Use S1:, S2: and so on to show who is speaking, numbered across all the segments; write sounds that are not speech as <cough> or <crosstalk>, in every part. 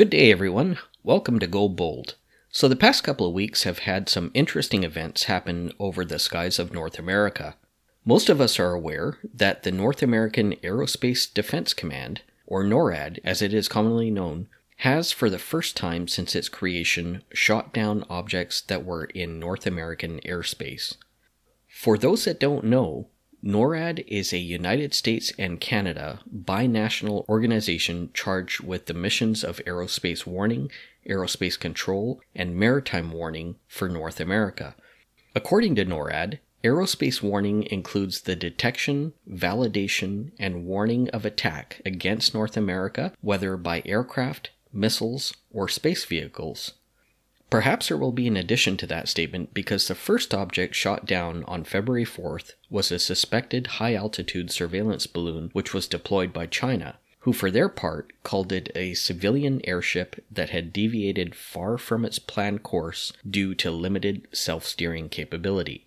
S1: Good day, everyone. Welcome to Go Bold. So, the past couple of weeks have had some interesting events happen over the skies of North America. Most of us are aware that the North American Aerospace Defense Command, or NORAD as it is commonly known, has for the first time since its creation shot down objects that were in North American airspace. For those that don't know, NORAD is a United States and Canada binational organization charged with the missions of aerospace warning, aerospace control, and maritime warning for North America. According to NORAD, aerospace warning includes the detection, validation, and warning of attack against North America, whether by aircraft, missiles, or space vehicles. Perhaps there will be an addition to that statement because the first object shot down on February 4th was a suspected high altitude surveillance balloon which was deployed by China, who for their part called it a civilian airship that had deviated far from its planned course due to limited self steering capability.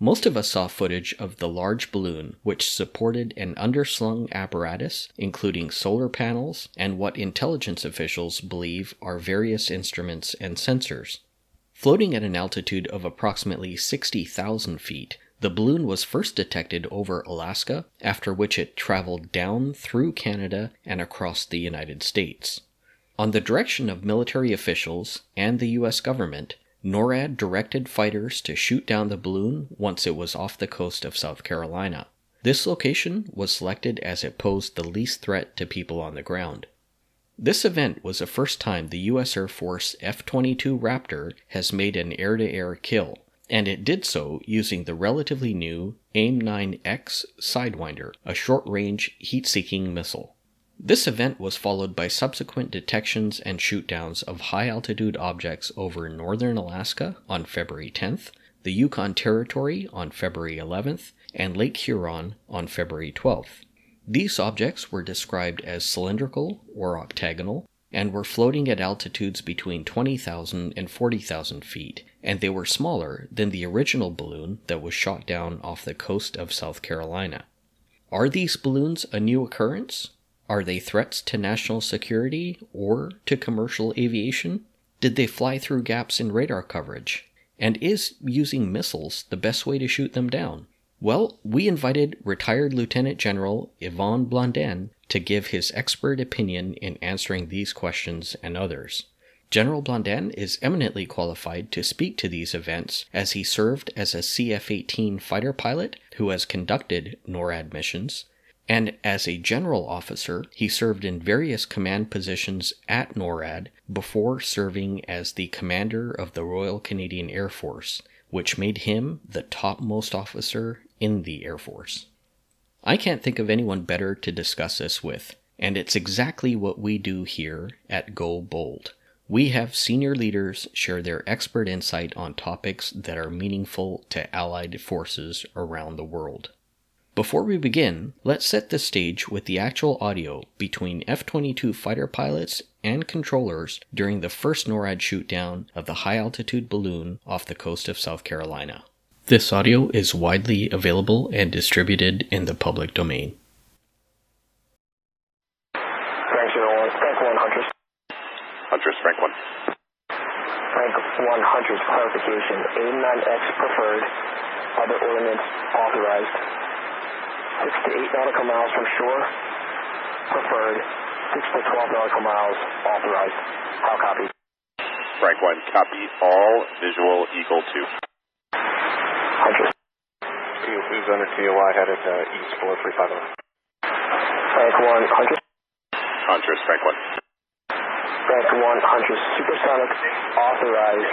S1: Most of us saw footage of the large balloon, which supported an underslung apparatus, including solar panels and what intelligence officials believe are various instruments and sensors. Floating at an altitude of approximately 60,000 feet, the balloon was first detected over Alaska, after which it traveled down through Canada and across the United States. On the direction of military officials and the U.S. government, NORAD directed fighters to shoot down the balloon once it was off the coast of South Carolina. This location was selected as it posed the least threat to people on the ground. This event was the first time the U.S. Air Force F 22 Raptor has made an air to air kill, and it did so using the relatively new AIM 9X Sidewinder, a short range heat seeking missile. This event was followed by subsequent detections and shootdowns of high altitude objects over northern Alaska on February 10th, the Yukon Territory on February 11th, and Lake Huron on February 12th. These objects were described as cylindrical or octagonal and were floating at altitudes between 20,000 and 40,000 feet, and they were smaller than the original balloon that was shot down off the coast of South Carolina. Are these balloons a new occurrence? Are they threats to national security or to commercial aviation? Did they fly through gaps in radar coverage? And is using missiles the best way to shoot them down? Well, we invited retired Lieutenant General Yvan Blondin to give his expert opinion in answering these questions and others. General Blondin is eminently qualified to speak to these events as he served as a CF 18 fighter pilot who has conducted NORAD missions and as a general officer, he served in various command positions at NORAD before serving as the commander of the Royal Canadian Air Force, which made him the topmost officer in the Air Force. I can't think of anyone better to discuss this with, and it's exactly what we do here at Go Bold. We have senior leaders share their expert insight on topics that are meaningful to allied forces around the world. Before we begin, let's set the stage with the actual audio between F 22 fighter pilots and controllers during the first NORAD shootdown of the high altitude balloon off the coast of South Carolina. This audio is widely available and distributed in the public domain.
S2: Frank 01, Frank 1 Huntress.
S3: Huntress, Frank 1.
S2: Frank 1 Huntress clarification. AIM 9X preferred. Other ordnance authorized. 6 to 8 nautical miles from shore, preferred. 6 to 12 nautical miles authorized. How copy?
S3: Frank 1, copy all visual Eagle 2.
S2: Huntress.
S4: Eagle 2 under TOI headed uh, east 4350.
S2: Frank 1, Huntress.
S3: Huntress, Frank 1.
S2: Frank 1, Huntress. Supersonic authorized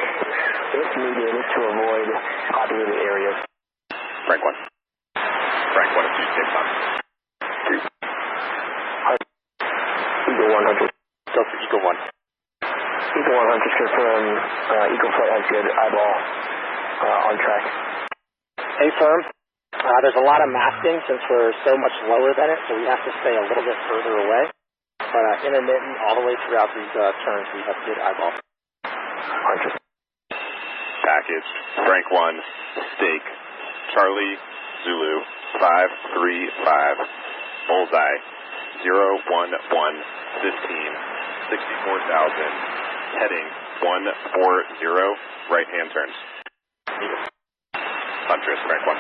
S2: if needed to avoid populated areas.
S3: Frank 1. Frank 1 if you take time.
S2: Eagle 100.
S3: Go for Eagle 1.
S2: Eagle 100 confirm. Uh, Eagle flight has good eyeball uh, on track.
S5: Hey, firm. Uh, there's a lot of masking since we're so much lower than it, so we have to stay a little bit further away. But uh, intermittent all the way throughout these uh, turns, we have good eyeball.
S2: Huntress.
S3: Package. Frank 1. Stake. Charlie. Zulu. 535. Bullseye. 011 15. 64,000, heading 140, right hand turns. Huntress, Frank 1.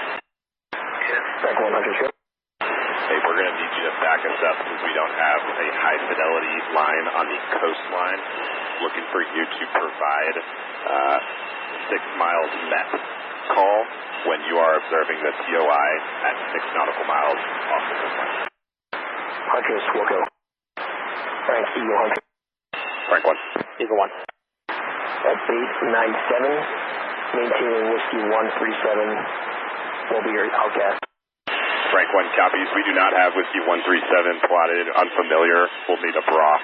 S2: Frank 1 Huntress.
S3: Hey, we're going to need you to back us up because we don't have a high fidelity line on the coastline. Looking for you to provide uh, six miles met call when you are observing the TOI at six nautical miles off the coastline.
S2: Huntress, we'll go. Frank Eagle Huntress.
S3: Frank 1.
S5: Eagle 1.
S2: At 897, maintaining whiskey 137, will be your outcast.
S3: Frank 1 copies. We do not have whiskey 137 plotted. Unfamiliar. We'll need a bra.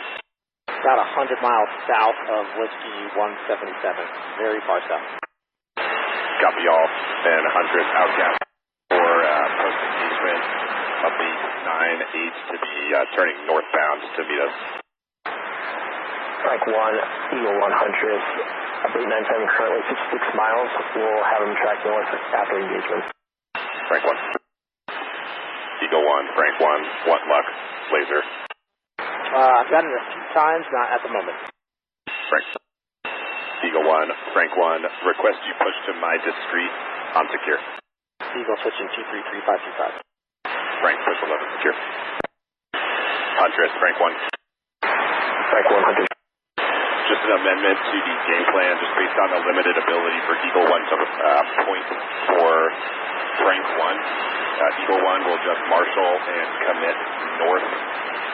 S5: About 100 miles south of Whiskey 177. Very far south.
S3: Copy all. And Huntress outcast for uh, post engagement of the 9-8 to be uh, turning northbound to meet us.
S2: Frank 1, Eagle 1 Huntress. At 897, currently 66 miles. We'll have him track north after engagement.
S3: Frank 1. Eagle 1, Frank 1, what luck? Laser.
S5: Uh, I've done it a few times, not at the moment.
S3: Frank. Eagle 1, Frank 1, request you push to my discreet on secure.
S5: Eagle switching 233525.
S3: Frank, push 11 secure. Huntress, Frank 1.
S2: Frank 1 Huntress.
S3: Just an amendment to the game plan, just based on the limited ability for Eagle 1 to uh, point for Frank 1. Uh, Eagle 1 will just marshal and commit north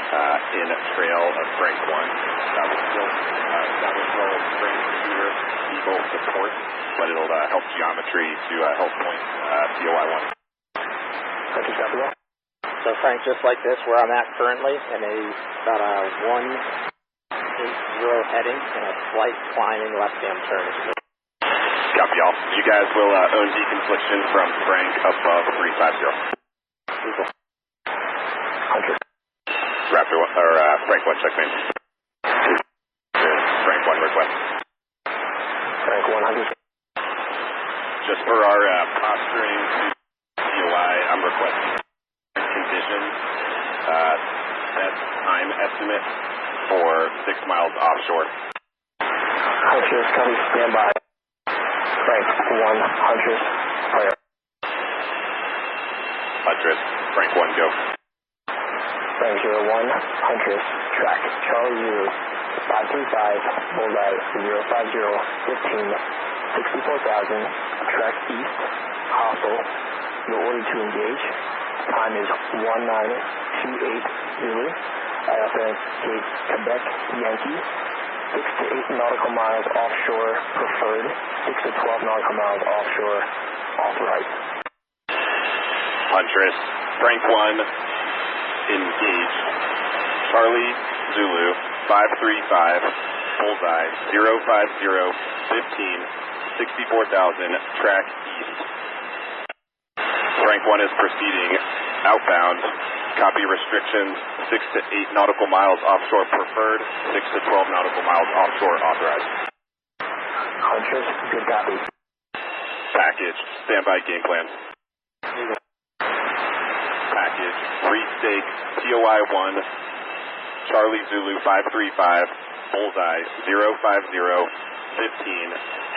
S3: uh, in a trail of Frank 1. That will still, uh, that will still bring shooter Eagle support, but it'll uh, help geometry to uh, help point uh, COI 1.
S2: Huntress, copy that.
S5: So Frank, just like this, where I'm at currently, in a about a 180 heading and a slight climbing left-hand turn.
S3: Copy all. You guys will uh, own deconfliction from Frank above 350.
S5: Eagle.
S2: Huntress.
S3: Raptor 1, or uh, Frank 1 check checkmate. Frank 1 request.
S2: Frank 1 Huntress.
S3: Just for our uh, posturing to COI, I'm requesting conditions. Uh, that's time estimate for six miles offshore.
S2: Huntress, copy, stand by. Frank 1 Huntress. Fire.
S3: Huntress, Frank 1 go.
S2: Frank 01 Huntress. Track Charlie Zulu 535 Bullseye 050 15 64,000. Track east. Hostile. You're ordered to engage. Time is 1928 Zulu. I authenticate Quebec Yankee. 6 to 8 nautical miles offshore preferred. 6 to 12 nautical miles offshore authorized.
S3: Huntress, Frank 1, engage. Charlie Zulu, 535, bullseye, 050, 15, 64,000, track east. Frank 1 is proceeding outbound. Copy restrictions, 6 to 8 nautical miles offshore preferred, 6 to 12 nautical miles offshore authorized.
S2: Huntress, good copy.
S3: Package, standby game plan. Package, three stake, TOI 1, Charlie Zulu 535, bullseye 050, 15,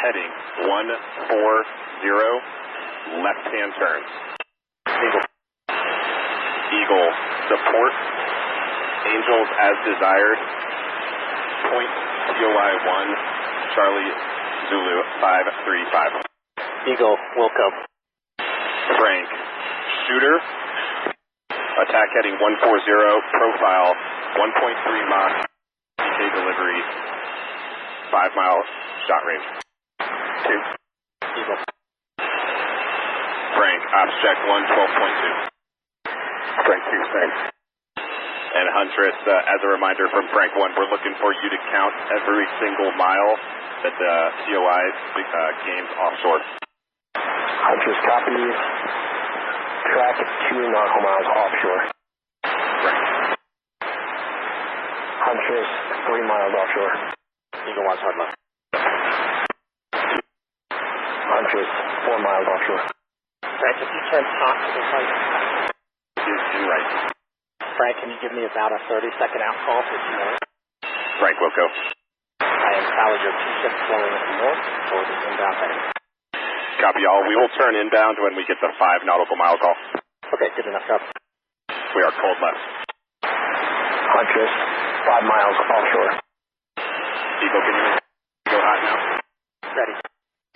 S3: heading 140, left hand turns. Eagle. Eagle, support, Angels as desired, point TOI 1, Charlie Zulu 535.
S5: Eagle, Wilco.
S3: Frank, shooter, attack heading 140, profile 1.3 Mach, PK delivery, 5 mile shot range. 2.
S5: Eagle.
S3: Frank, ops check 112.2. Frank 2, thanks. And Huntress, uh, as a reminder from Frank 1, we're looking for you to count every single mile that the COI uh, gains offshore.
S2: Huntress, copy. Track 2 nautical miles offshore.
S3: Frank.
S2: Huntress, 3 miles offshore.
S5: Eagle wants hard left.
S2: Huntress, 4 miles offshore.
S5: Frank, if you turn hot to the right,
S3: Is in right.
S5: Frank, can you give me about a 30 second out call for two minutes?
S3: Frank Wilco.
S5: I am Tower your two flowing north for the inbound heading.
S3: Copy all. We will turn inbound when we get the five nautical mile call.
S5: Okay, good enough. Copy.
S3: We are cold left.
S2: Huntress, five miles offshore.
S3: Eagle, can you go hot now?
S5: Ready.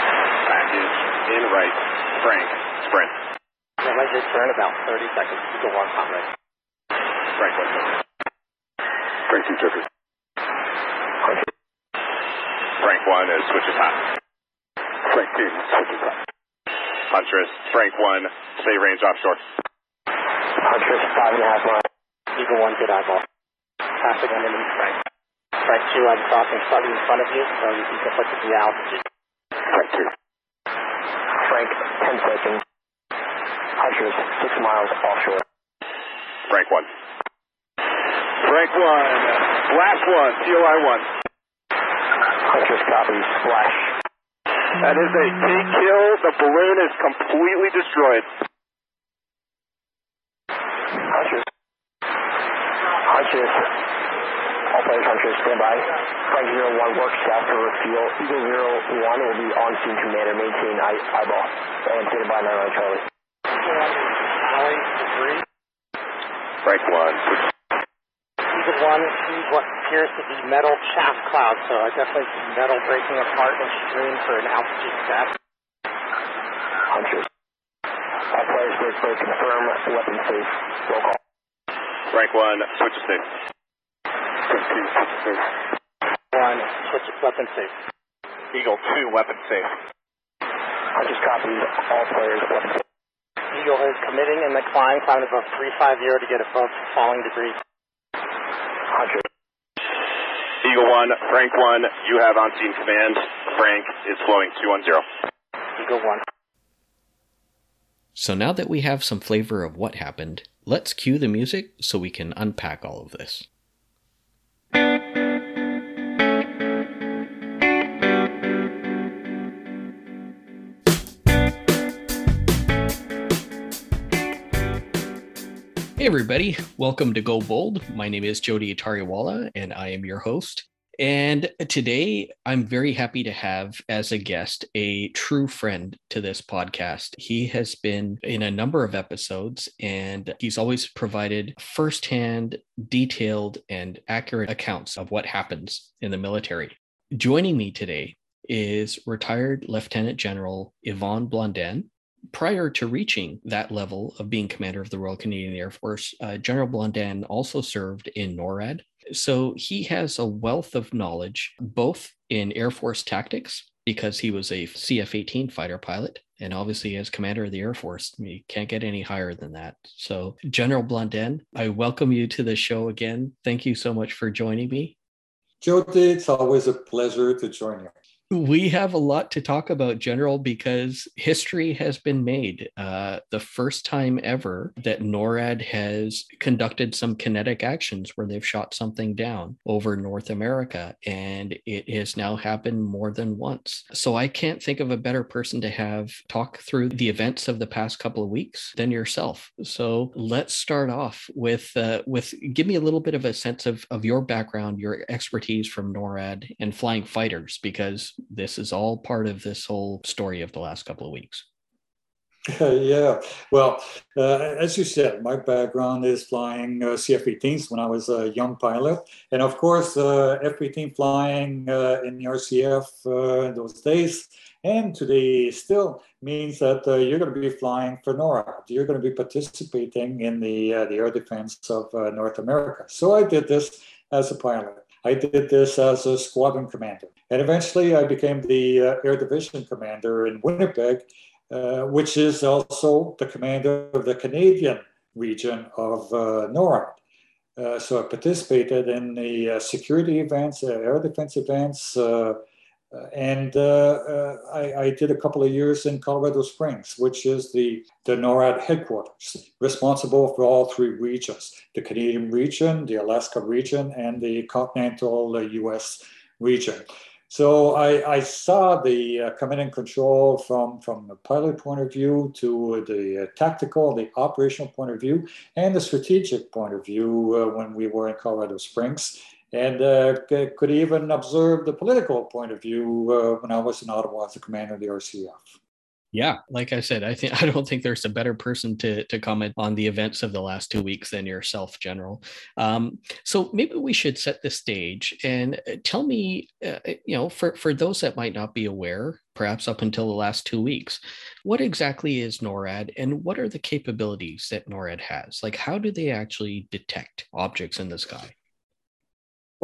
S3: Package in right. Frank, sprint.
S5: Yeah, let your turn about 30 seconds. Eagle 1, hot ready.
S3: Frank, one Frank, two turkey. Frank 1 is switches hot. Frank 2 switches hot. Huntress, Frank 1, stay range offshore.
S2: Huntress, five and a half miles.
S5: Eagle 1, good eyeball. Passing underneath Frank. Frank 2, I'm crossing slightly in front of you, so you can put the altitude.
S3: Frank 2.
S2: Frank, 10 seconds. Huntress, six miles offshore.
S3: Frank 1. Frank 1, Flash 1, TOI 1.
S2: Huntress, copy. Splash.
S3: That is a take kill. The balloon is completely destroyed.
S2: Huntress. Huntress. All players Huntress, stand by. Frank 01 work south to refuel. Eagle 01 will be on scene commander. Maintain eye eyeball. And stand by 99 Charlie.
S5: Alley, three.
S3: Frank 1, switch.
S5: Eagle 1 sees what appears to be metal chaff cloud, so I definitely see metal breaking apart and stream for an altitude step.
S2: Huntress. All players break break confirm weapon safe. Roll call.
S3: Frank 1, switch to safe. Frank 2, switch to safe.
S5: 1, switch weapon safe.
S3: Eagle 2, weapon safe.
S2: Huntress copies. All players weapon safe.
S5: Eagle is committing in the climb, climbing above 350 to get above falling debris.
S2: Huntress.
S3: Eagle 1, Frank 1, you have on scene command. Frank is flowing 210.
S5: Eagle 1.
S1: So now that we have some flavor of what happened, let's cue the music so we can unpack all of this. Hey everybody, welcome to Go Bold. My name is Jody Atariwala and I am your host. And today I'm very happy to have as a guest a true friend to this podcast. He has been in a number of episodes and he's always provided firsthand, detailed, and accurate accounts of what happens in the military. Joining me today is retired Lieutenant General Yvan Blondin. Prior to reaching that level of being commander of the Royal Canadian Air Force, uh, General Blondin also served in NORAD. So he has a wealth of knowledge, both in Air Force tactics, because he was a CF 18 fighter pilot, and obviously as commander of the Air Force, you can't get any higher than that. So, General Blondin, I welcome you to the show again. Thank you so much for joining me.
S6: Jody, it's always a pleasure to join you.
S1: We have a lot to talk about, General, because history has been made. Uh, the first time ever that NORAD has conducted some kinetic actions where they've shot something down over North America, and it has now happened more than once. So I can't think of a better person to have talk through the events of the past couple of weeks than yourself. So let's start off with uh, with give me a little bit of a sense of of your background, your expertise from NORAD and flying fighters, because this is all part of this whole story of the last couple of weeks. <laughs>
S6: yeah, well, uh, as you said, my background is flying uh, CF-18s when I was a young pilot, and of course, uh, F-18 flying uh, in the RCAF uh, in those days and today still means that uh, you're going to be flying for NORAD. You're going to be participating in the the air defense of North America. So I did this as a pilot. I did this as a squadron commander. And eventually I became the uh, Air Division commander in Winnipeg, uh, which is also the commander of the Canadian region of uh, NORAD. Uh, so I participated in the uh, security events, uh, air defense events, and I, I, did a couple of years in Colorado Springs, which is the, the NORAD headquarters, responsible for all three regions the Canadian region, the Alaska region, and the continental US region. So I, I saw the uh, command and control from, from the pilot point of view to the uh, tactical, the operational point of view, and the strategic point of view uh, when we were in Colorado Springs. And uh, could even observe the political point of view uh, when I was in Ottawa as the commander of the RCAF.
S1: Yeah, like I said, I think <laughs> I don't think there's a better person to to comment on the events of the last two weeks than yourself, General. Um, so maybe we should set the stage and uh, tell me, uh, you know, for for those that might not be aware, perhaps up until the last two weeks, what exactly is NORAD and what are the capabilities that NORAD has? Like, how do they actually detect objects in the sky?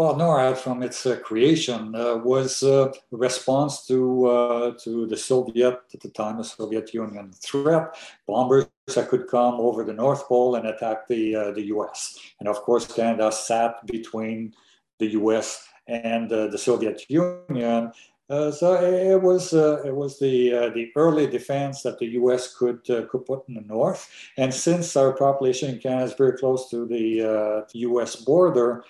S6: Well, NORAD, from its uh, creation, uh, was uh, a response to uh, to the Soviet at the time, the Soviet Union threat, bombers that could come over the North Pole and attack the uh, the U.S. And of course, Canada sat between the U.S. and the Soviet Union. so it was it was the the early defense that the U.S. could could put in the north. And since our population in Canada is very close to the U.S. border,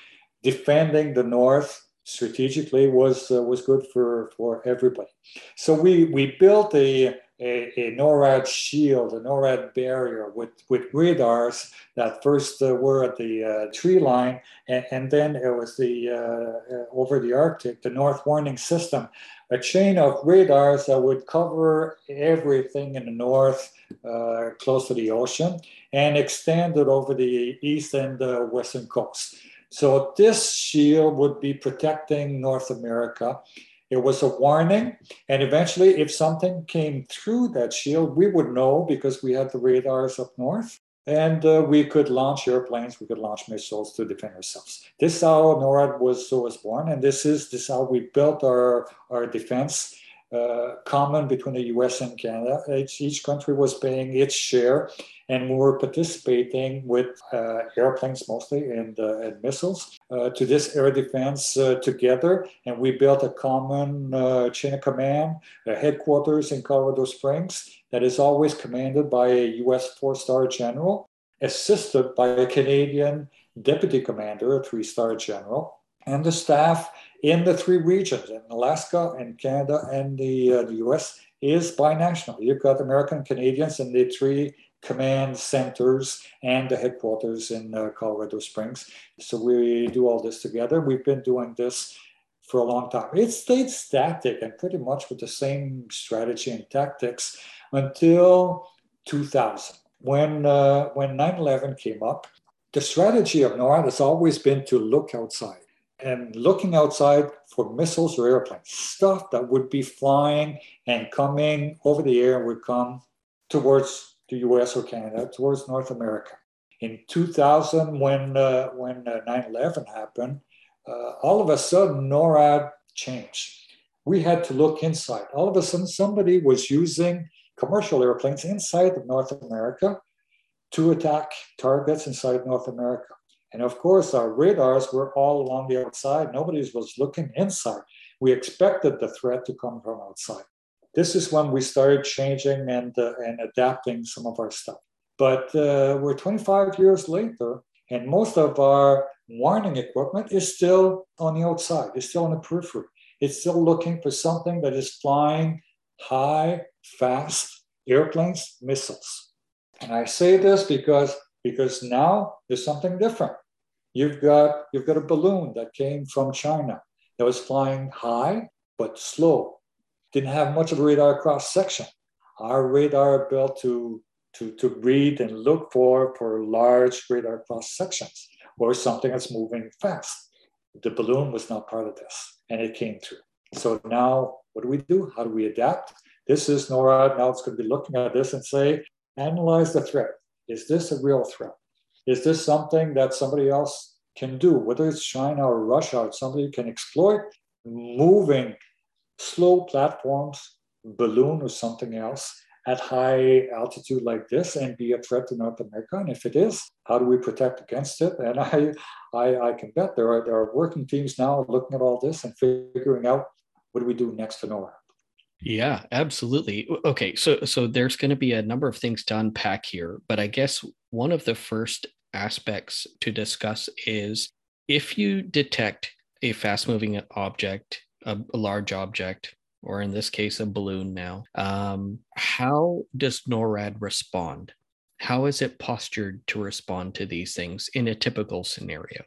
S6: defending the north strategically was uh, was good for for everybody. So we we built a, a, a NORAD shield, a NORAD barrier with with radars that first uh, were at the uh, tree line, and, and, then it was the uh, uh, over the Arctic, the North Warning System, a chain of radars that would cover everything in the north, uh, close to the ocean, and extended over the east and western coast. So this shield would be protecting North America. It was a warning. And eventually, if something came through that shield, we would know because we had the radars up north. And uh, we could launch airplanes, we could launch missiles to defend ourselves. This is how NORAD was, was born. And this is, this is how we built our, our defense uh, common between the US and Canada. Each, each country was paying its share and we were participating with uh, airplanes mostly and, uh, and missiles uh, to this air defense uh, together. And we built a common uh, chain of command, headquarters in Colorado Springs that is always commanded by a US four star general, assisted by a Canadian deputy commander, a three star general, and the staff in the three regions in Alaska and Canada and the, uh, the US is binational. You've got American Canadians in the three command centers and the headquarters in uh, Colorado Springs. So we do all this together. We've been doing this for a long time. It stayed static and pretty much with the same strategy and tactics until 2000 when uh, when 9/11 came up. The strategy of NORAD has always been to look outside and looking outside for missiles or airplanes, stuff that would be flying and coming over the air would come towards to US or Canada towards North America. In 2000, when, uh, when uh, 9-11 happened, uh, all of a sudden NORAD changed. We had to look inside. All of a sudden, somebody was using commercial airplanes inside of North America to attack targets inside North America. And of course, our radars were all along the outside. Nobody was looking inside. We expected the threat to come from outside this is when we started changing and, uh, and adapting some of our stuff. But uh, we're 25 years later, and most of our warning equipment is still on the outside, it's still on the periphery. It's still looking for something that is flying high, fast airplanes, missiles. And I say this because, because now there's something different. You've got, you've got a balloon that came from China that was flying high but slow didn't have much of a radar cross section. Our radar built to, to, to read and look for, for large radar cross sections or something that's moving fast. The balloon was not part of this and it came through. So now what do we do? How do we adapt? This is NORAD. Now it's going to be looking at this and say, analyze the threat. Is this a real threat? Is this something that somebody else can do, whether it's China or Russia, or somebody can exploit moving slow platforms, balloon or something else at high altitude like this and be a threat to North America? And if it is, how do we protect against it? And <laughs> I, I, I can bet there are, there are working teams now looking at all this and figuring out what do we do next to NORAD.
S1: Yeah, absolutely. Okay, so so there's going to be a number of things to unpack here, but I guess one of the first aspects to discuss is if you detect a fast moving object a, a large object, or in this case, a balloon now, um, how does NORAD respond? How is it postured to respond to these things in a typical scenario?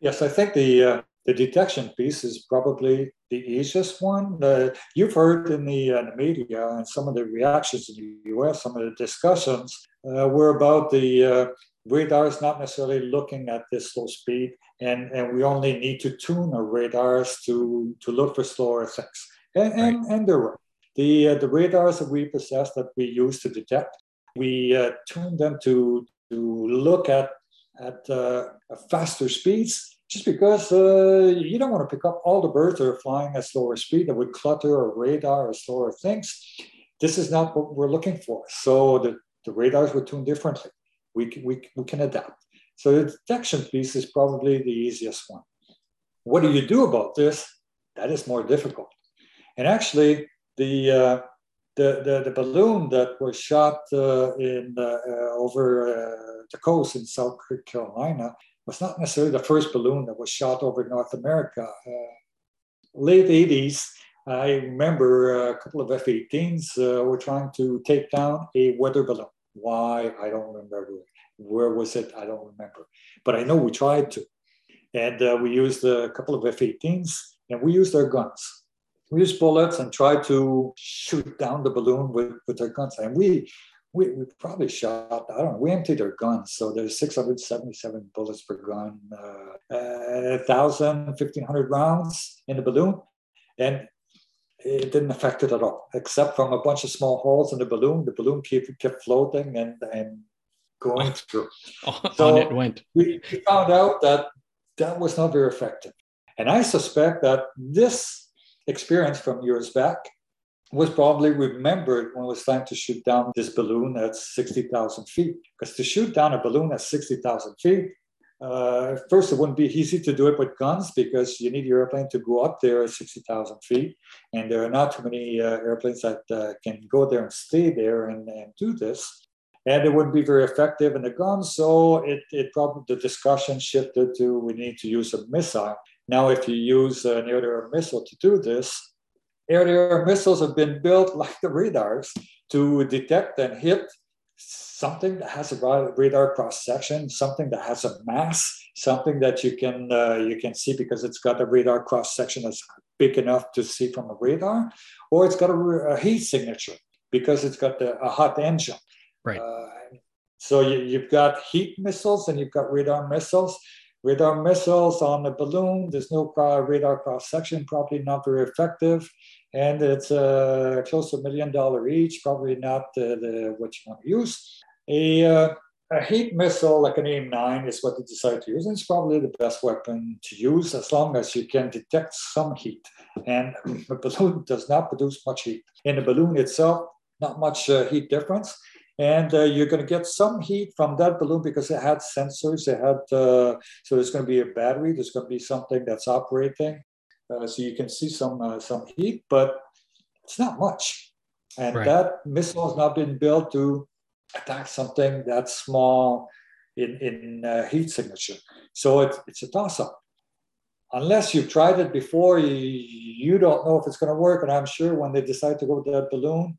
S6: Yes, I think the uh, the detection piece is probably the easiest one. Uh, you've heard in the, uh, the, media and some of the reactions in the US, some of the discussions uh, were about the uh, radars not necessarily looking at this slow speed, and, and we only need to tune our radars to, to look for slower things. And, right. and, and they're. The, uh, the radars that we possess that we use to detect, we uh, tune them to, to look at, at faster speeds just because uh, you don't want to pick up all the birds that are flying at slower speed that would clutter our radar or slower things. This is not what we're looking for. So the, the radars were tuned differently. We, can, we, we can adapt. So the detection piece is probably the easiest one. What do you do about this? That is more difficult. And actually, the uh, the, the, the, balloon that was shot uh, in uh, uh over uh, the coast in South Carolina was not necessarily the first balloon that was shot over North America. Uh, late 80s, I remember a couple of F 18s uh, were trying to take down a weather balloon. Why? I don't remember. Where was it? I don't remember. But I know we tried to. And uh, we used a couple of F 18s and we used our guns. We used bullets and tried to shoot down the balloon with, with our guns. And we we, we probably shot, I don't know, we emptied our guns. So there's 677 bullets per gun, uh, uh, 1,000, 1,500 rounds in the balloon. And it didn't affect it at all, except from a bunch of small holes in the balloon. The balloon kept, kept floating and, and going oh. through. <laughs>
S1: so On it went.
S6: We, we found out that that was not very effective. And I suspect that this experience from years back was probably remembered when it was time to shoot down this balloon at 60,000 feet. Because to shoot down a balloon at 60,000 feet, uh, first, it wouldn't be easy to do it with guns because you need your airplane to go up there at 60,000 feet. And there are not too many uh, airplanes that uh, can go there and stay there and, and, do this. And it wouldn't be very effective in the guns. So it, it probably the discussion shifted to we need to use a missile. Now, if you use an air-to-air missile to do this, air-to-air missiles have been built <laughs> like the radars to detect and hit something that has a radar cross section, something that has a mass, something that you can uh, you can see because it's got a radar cross section that's big enough to see from a radar, or it's got a, a heat signature because it's got the, a hot engine.
S1: Right. Uh,
S6: so you, you've got heat missiles and you've got radar missiles. Radar missiles on the balloon, there's no radar cross section, probably not very effective. And it's uh, close to a million dollar each, probably not the, the, what you want to use. A, uh, a heat missile like an AIM-9 is what they decide to use. And it's probably the best weapon to use as long as you can detect some heat. And <laughs> the balloon does not produce much heat. In the balloon itself, not much uh, heat difference and uh, you're going to get some heat from that balloon because it had sensors. It had uh, so there's going to be a battery. There's going to be something that's operating, uh, so you can see some uh, some heat, but it's not much. And right. that missile has not been built to attack something that small in in uh, heat signature. So it's it's a toss up. Unless you've tried it before, you, you don't know if it's going to work. And I'm sure when they decide to go with that balloon,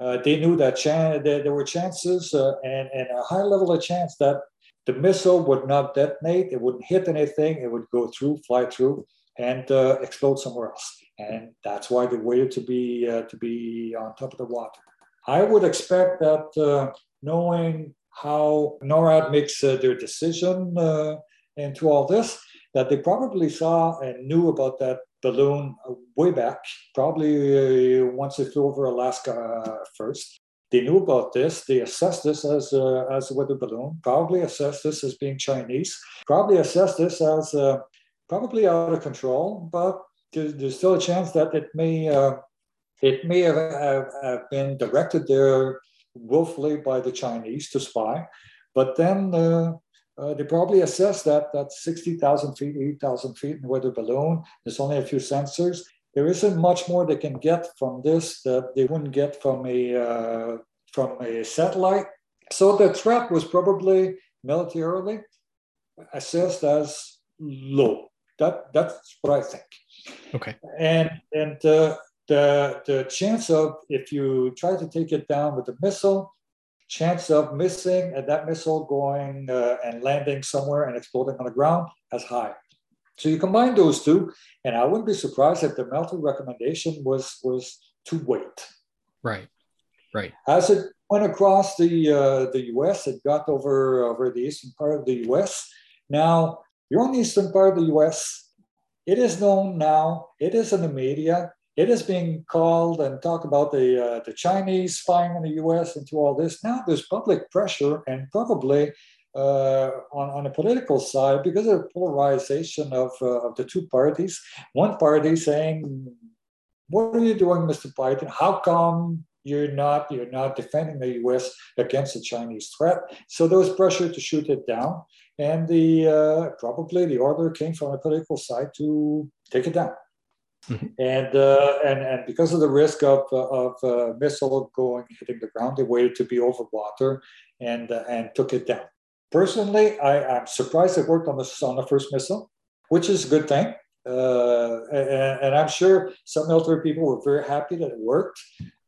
S6: uh, they knew that chan- there, there, were chances uh, and, and a high level of chance that the missile would not detonate, it wouldn't hit anything, it would go through, fly through, and uh, explode somewhere else. And that's why they waited to be uh, to be on top of the water. I would expect that uh, knowing how NORAD makes uh, their decision into all this, that they probably saw and knew about that balloon uh, way back, probably uh, once they flew over Alaska uh, first. They knew about this. They assessed this as a, as a weather balloon, probably assessed this as being Chinese, probably assessed this as uh, probably out of control, but there's, there's, still a chance that it may, uh, it may have, have, have, been directed there willfully by the Chinese to spy. But then uh, uh, they probably assess that at 60,000 feet, 8,000 feet in weather balloon. There's only a few sensors. There isn't much more they can get from this that they wouldn't get from a uh, from a satellite. So the threat was probably militarily assessed as low. That that's what I think.
S1: Okay.
S6: And and uh, the the chance of if you try to take it down with a missile, chance of missing and that missile going uh, and landing somewhere and exploding on the ground as high. So you combine those two, and I wouldn't be surprised if the Melter recommendation was was to wait.
S1: Right, right.
S6: As it went across the uh, the U.S., it got over over the eastern part of the U.S. Now you're on the eastern part of the U.S. It is known now. It is in the media. It is being called and talked about the uh, the Chinese spying on the U.S. into all this. Now there's public pressure and probably uh, on, on the political side because of the polarization of, uh, of the two parties. One party saying, "What are you doing, Mr. Biden? How come you're not you're not defending the U.S. against the Chinese threat?" So there was pressure to shoot it down, and the uh, probably the order came from the political side to take it down. Mm-hmm. And, uh, and and because of the risk of of uh, missile going hitting the ground, they waited to be over water and uh, and took it down. Personally, I, am surprised it worked on the, on the first missile, which is a good thing. Uh, and, and, I'm sure some military people were very happy that it worked.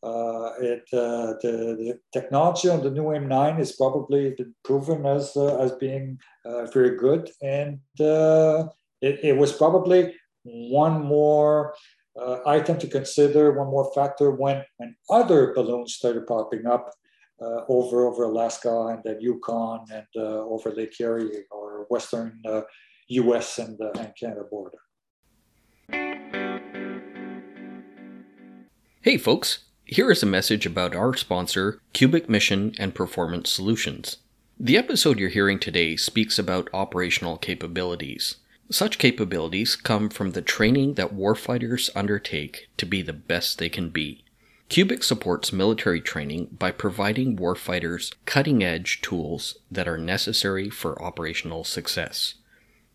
S6: Uh, it, uh, the, the, technology on the new AIM-9 is probably proven as, uh, as being uh, very good. And uh, it, it, was probably one more item to consider, one more factor when, when other balloons started popping up uh, over over Alaska and then Yukon and uh, over Lake Erie or western U.S. Uh, and, and Canada border.
S1: Hey, folks. Here is a message about our sponsor, Cubic Mission and Performance Solutions. The episode you're hearing today speaks about operational capabilities. Such capabilities come from the training that warfighters undertake to be the best they can be. Cubic supports military training by providing warfighters cutting edge tools that are necessary for operational success.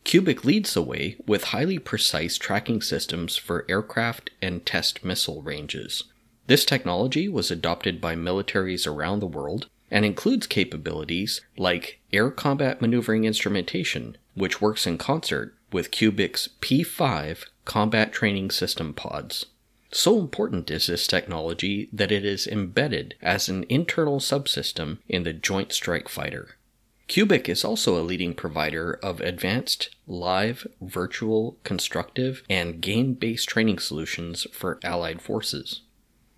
S1: Cubic leads the way with highly precise tracking systems for aircraft and test missile ranges. This technology was adopted by militaries around the world and includes capabilities like air combat maneuvering instrumentation, which works in concert with Cubic's P5 combat training system pods. So important is this technology that it is embedded as an internal subsystem in the Joint Strike Fighter. Cubic is also a leading provider of advanced live, virtual, constructive, and game based training solutions for Allied forces.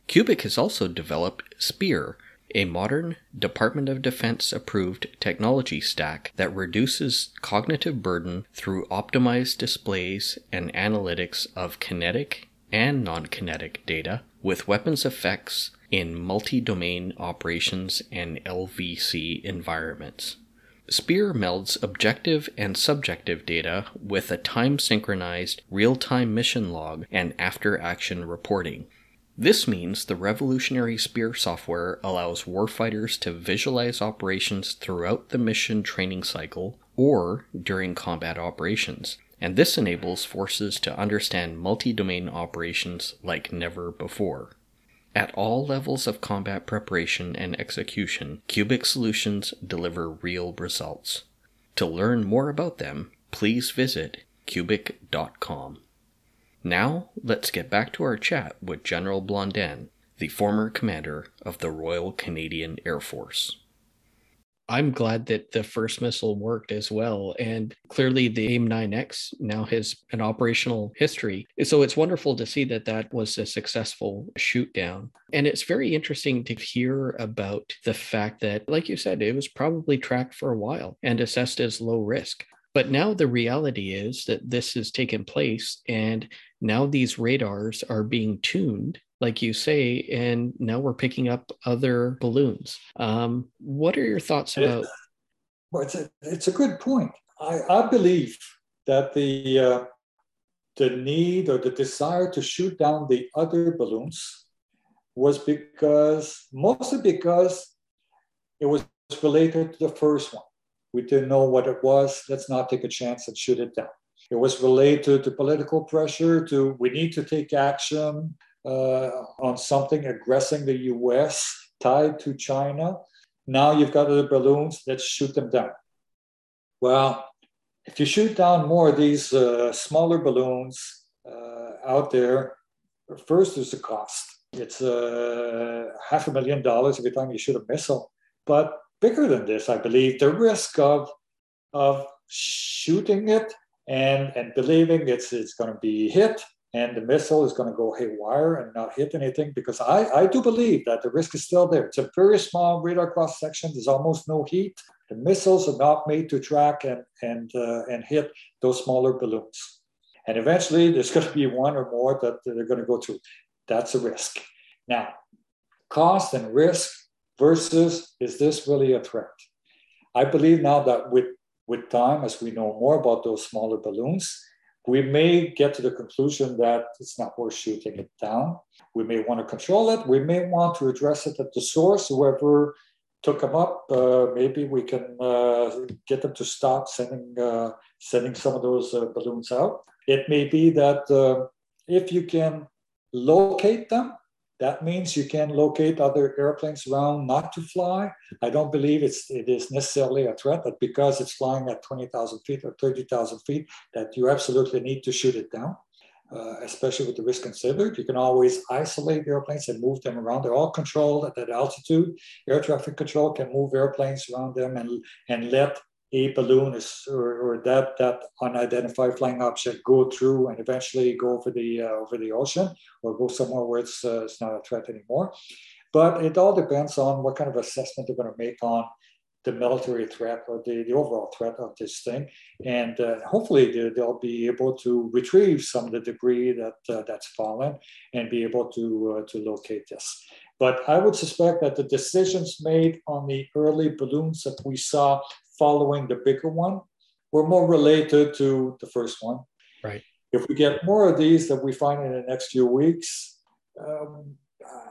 S1: Cubic has also developed Spear, a modern Department of Defense approved technology stack that reduces cognitive burden through optimized displays and analytics of kinetic and non kinetic data with weapons effects in multi domain operations and LVC environments. Spear melds objective and subjective data with a time synchronized real time mission log and after action reporting. This means the revolutionary Spear software allows warfighters to visualize operations throughout the mission training cycle or during combat operations, and this enables forces to understand multi domain operations like never before. At all levels of combat preparation and execution, Cubic solutions deliver real results. To learn more about them, please visit cubic.com. Now, let's get back to our chat with General Blondin, the former commander of the Royal Canadian Air Force. I'm glad that the first missile worked as well. And clearly, the AIM 9X now has an operational history. So it's wonderful to see that that was a successful shoot down. And it's very interesting to hear about the fact that, like you said, it was probably tracked for a while and assessed as low risk. But now the reality is that this has taken place, and now these radars are being tuned like you say, and now we're picking up other balloons. Um, what are your thoughts about?
S6: Well, it's a, it's a good point. I, I believe that the uh, the need or the desire to shoot down the other balloons was because mostly because it was related to the first one. We didn't know what it was. Let's not take a chance and shoot it down. It was related to political pressure to we need to take action uh, on something aggressing the US tied to China. Now you've got the balloons, let's shoot them down. Well, if you shoot down more of these uh, smaller balloons uh, out there, first there's the cost. It's uh, half a million dollars every time you shoot a missile. But bigger than this, I believe, the risk of, of shooting it and and believing it's it's going to be hit and the missile is going to go haywire and not hit anything because I, I do believe that the risk is still there. It's a very small radar cross section. There's almost no heat. The missiles are not made to track and and uh, and hit those smaller balloons. And eventually, there's going to be one or more that they're going to go through. That's a risk. Now, cost and risk versus is this really a threat? I believe now that with with time, as we know more about those smaller balloons, we may get to the conclusion that it's not worth shooting it down. We may want to control it. We may want to address it at the source. Whoever took them up, uh, maybe we can uh, get them to stop sending uh, sending some of those uh, balloons out. It may be that uh, if you can locate them, that means you can locate other airplanes around not to fly. I don't believe it's it is necessarily a threat, but because it's flying at 20,000 feet or 30,000 feet, that you absolutely need to shoot it down. Uh, especially with the risk considered, you can always isolate airplanes and move them around. They're all controlled at that altitude. Air traffic control can move airplanes around them and, and let a balloon is, or, or that that unidentified flying object go through and eventually go over the uh, over the ocean or go somewhere where it's uh, it's not a threat anymore. But it all depends on what kind of assessment they're going to make on the military threat or the, the overall threat of this thing. And uh, hopefully they, will be able to retrieve some of the debris that uh, that's fallen and be able to, uh, to locate this. But I would suspect that the decisions made on the early balloons that we saw following the bigger one we're more related to the first one.
S1: Right.
S6: If we get more of these that we find in the next few weeks, um,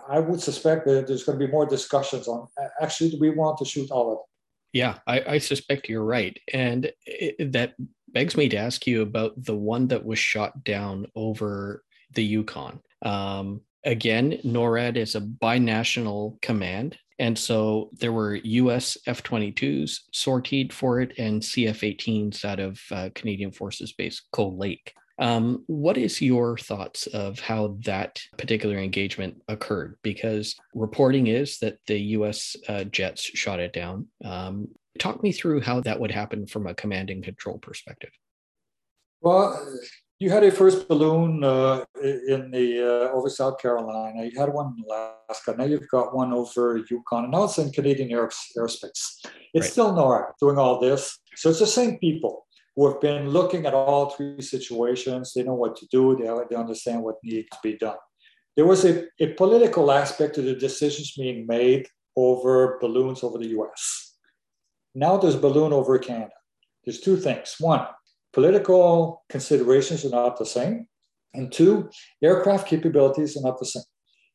S6: I would suspect that there's going to be more discussions on actually, do we want to shoot all of them?
S1: Yeah, I, I suspect you're right. And it, that begs me to ask you about the one that was shot down over the Yukon. Um, again, NORAD is a binational command. And so there were US F 22s sortied for it and CF 18s out of uh, Canadian Forces Base Cold Lake. Um, what is your thoughts of how that particular engagement occurred? Because reporting is that the U.S. Uh, jets shot it down. Um, talk me through how that would happen from a command and control perspective.
S6: Well, you had a first balloon uh, in the uh, over South Carolina. You had one in Alaska. Now you've got one over Yukon, and now it's in Canadian air, airspace. It's right. still NORAD doing all this, so it's the same people who have been looking at all three situations. They know what to do, they, they understand what needs to be done. There was a, a political aspect to the decisions being made over balloons over the US. Now there's balloon over Canada. There's two things. One, political considerations are not the same. And two, aircraft capabilities are not the same.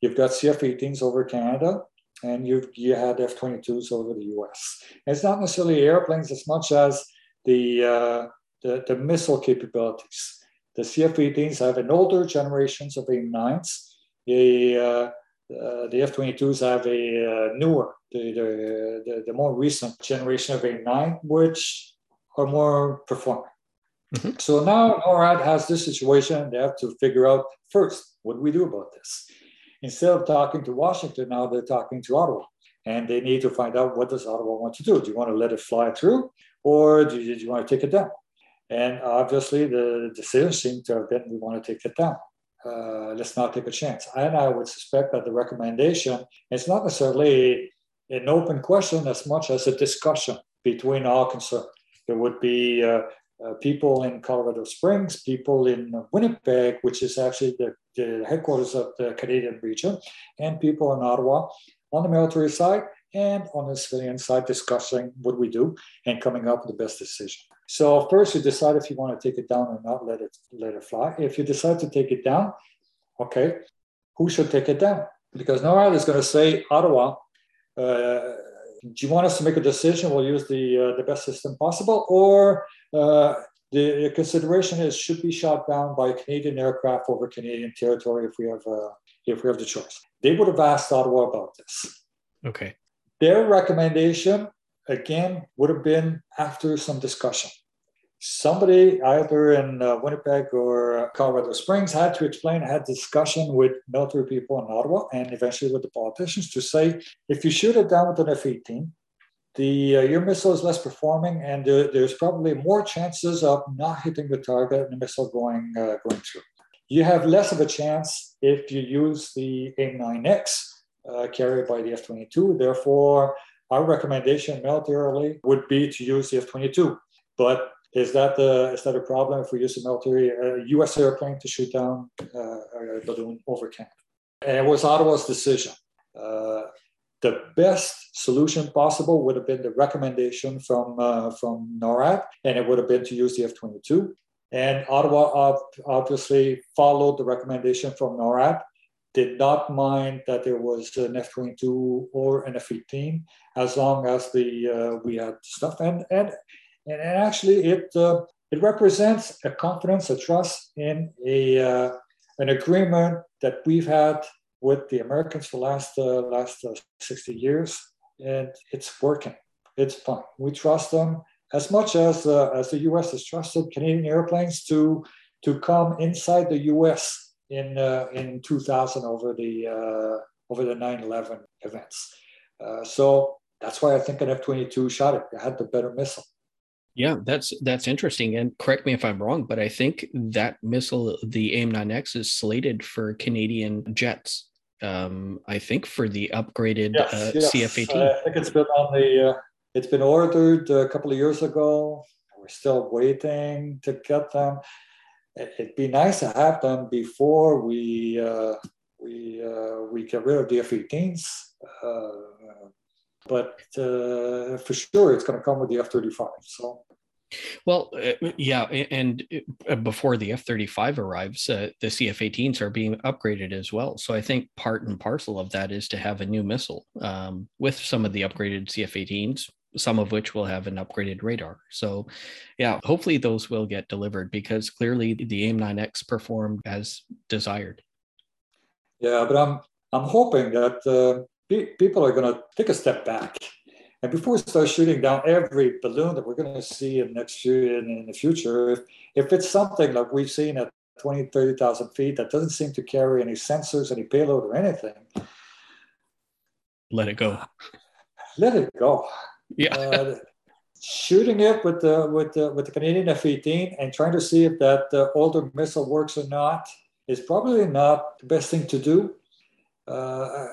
S6: You've got CF-18s over Canada, and you've you had F-22s over the US. And it's not necessarily airplanes as much as the, uh, the, the, missile capabilities. The CF-18s have an older generations of AIM-9s. The, uh, uh, the F-22s have a uh, newer, the, the, the, the, more recent generation of AIM-9, which are more performing. Mm-hmm. So now NORAD has this situation. They have to figure out first, what do we do about this? Instead of talking to Washington, now they're talking to Ottawa. And they need to find out what does Ottawa want to do? Do you want to let it fly through? or do you, do you want to take it down? And obviously, the decision seemed to have been we want to take it down. Uh, let's not take a chance. And I would suspect that the recommendation is not necessarily an open question as much as a discussion between all concerned. There would be uh, uh, people in Colorado Springs, people in Winnipeg, which is actually the, the headquarters of the Canadian region, and people in Ottawa on the military side, and on the civilian side discussing what we do and coming up with the best decision. So first you decide if you want to take it down or not, let it let it fly. If you decide to take it down, okay, who should take it down? Because NORAD is going to say, Ottawa, uh, do you want us to make a decision? We'll use the uh, the best system possible, or uh, the consideration is should be shot down by Canadian aircraft over Canadian territory if we have uh, if we have the choice. They would have asked Ottawa about this.
S1: Okay.
S6: Their recommendation, again, would have been after some discussion. Somebody either in uh, Winnipeg or Colorado Springs had to explain, had discussion with military people in Ottawa and eventually with the politicians to say, if you shoot it down with an F 18, the uh, your missile is less performing, and there's probably more chances of not hitting the target and the missile going uh, going through. You have less of a chance if you use the AIM-9X uh, carried by the F-22. Therefore, our recommendation militarily would be to use the F-22. But is that is that a problem if we use a military uh, U.S. airplane to shoot down uh, a balloon over Canada? And it was Ottawa's decision. Uh, the best solution possible would have been the recommendation from uh, from NORAD, and it would have been to use the F-22. And Ottawa obviously followed the recommendation from NORAD, did not mind that there was an F-22 or an F-18 as long as the uh, we had stuff. And and and actually, it uh, it represents a confidence, a trust in a uh, an agreement that we've had with the Americans for the last uh, last uh, 60 years, and it's working. It's fine. We trust them as much as uh, as the U.S. has trusted Canadian airplanes to to come inside the U.S. in in 2000 over the over the 9/11 events. Uh, so that's why I think an F-22 shot it. It had the better missile.
S1: Yeah, that's that's interesting. And correct me if I'm wrong, but I think that missile, the AIM-9X, is slated for Canadian jets. Um, I think for the upgraded yes, uh, yes. CF-18.
S6: I think it's been on the uh, it's been ordered a couple of years ago. We're still waiting to get them. It'd be nice to have them before we uh, we uh, we get rid of the F-18s. Uh, but uh, for sure, it's going to come with the F-35. So.
S1: Well, uh, yeah, and uh, before the F 35 arrives, uh, the CF 18s are being upgraded as well. So I think part and parcel of that is to have a new missile um, with some of the upgraded CF 18s some of which will have an upgraded radar. So, yeah, hopefully those will get delivered because clearly the AIM-9X performed as desired.
S6: Yeah, but I'm I'm hoping that uh, pe- people are going to take a step back. And before we start shooting down every balloon that we're going to see in next year and in the future, if, if it's something like we've seen at 20, 30,000 feet that doesn't seem to carry any sensors, any payload or anything,
S1: let it go.
S6: Let it go.
S1: Yeah. uh,
S6: shooting it with the with the with the Canadian F-18 and trying to see if that uh, older missile works or not is probably not the best thing to do. Uh,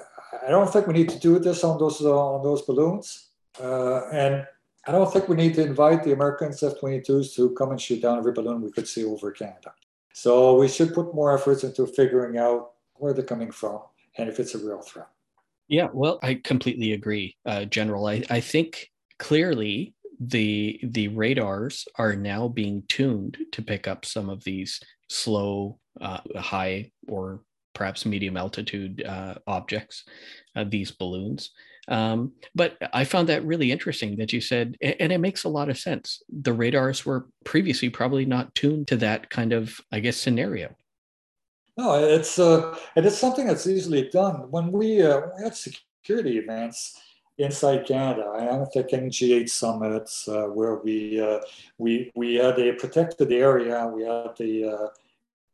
S6: I don't think we need to do this on those uh, on those balloons, uh, and I don't think we need to invite the American F-22s to come and shoot down every balloon we could see over Canada. So we should put more efforts into figuring out where they're coming from and if it's a real threat.
S1: Yeah, well, I completely agree, uh, General. I, I think clearly the the radars are now being tuned to pick up some of these slow, uh, high, or perhaps medium altitude uh, objects, uh, these balloons. Um, but I found that really interesting that you said, and it makes a lot of sense. The radars were previously probably not tuned to that kind of, I guess, scenario.
S6: No, it's uh, and it's something that's easily done. When we, uh, we had security events inside Canada, I am thinking G8 summits uh, where we uh, we we had a protected area. We had the uh,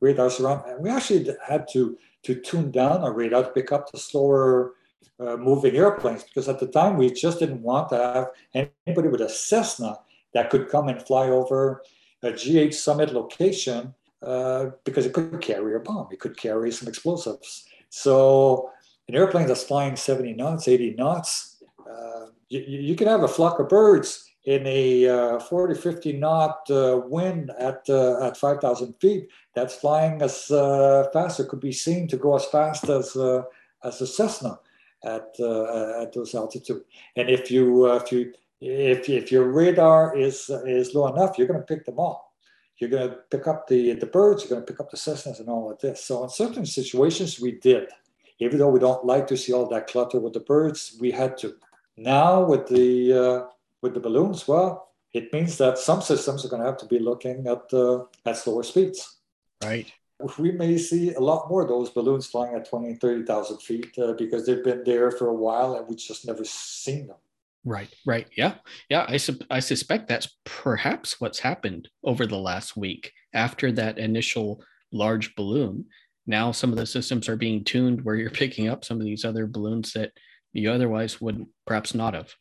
S6: radars around, and we actually had to to tune down our radar to pick up the slower uh, moving airplanes because at the time we just didn't want to have anybody with a Cessna that could come and fly over a G8 summit location uh, because it could carry a bomb, it could carry some explosives. So an airplane that's flying 70 knots, 80 knots, uh, you, you, can have a flock of birds in a uh, 40, 50 knot uh, wind at, uh, at 5,000 feet that's flying as fast, it could be seen to go as fast as, as a Cessna at, at those altitude. And if you, if you, if, if your radar is, is low enough, you're going to pick them off you're going to pick up the, the birds, you're going to pick up the Cessnas and all of this. So in certain situations, we did. Even though we don't like to see all that clutter with the birds, we had to. Now with the uh, with the balloons, well, it means that some systems are going to have to be looking at uh, at slower speeds.
S1: Right.
S6: We may see a lot more of those balloons flying at 20, 30,000 feet uh, because they've been there for a while and we've just never seen them.
S1: Right, right. Yeah. Yeah. I, su- I suspect that's perhaps what's happened over the last week after that initial large balloon. Now, some of the systems are being tuned where you're picking up some of these other balloons that you otherwise would perhaps not have.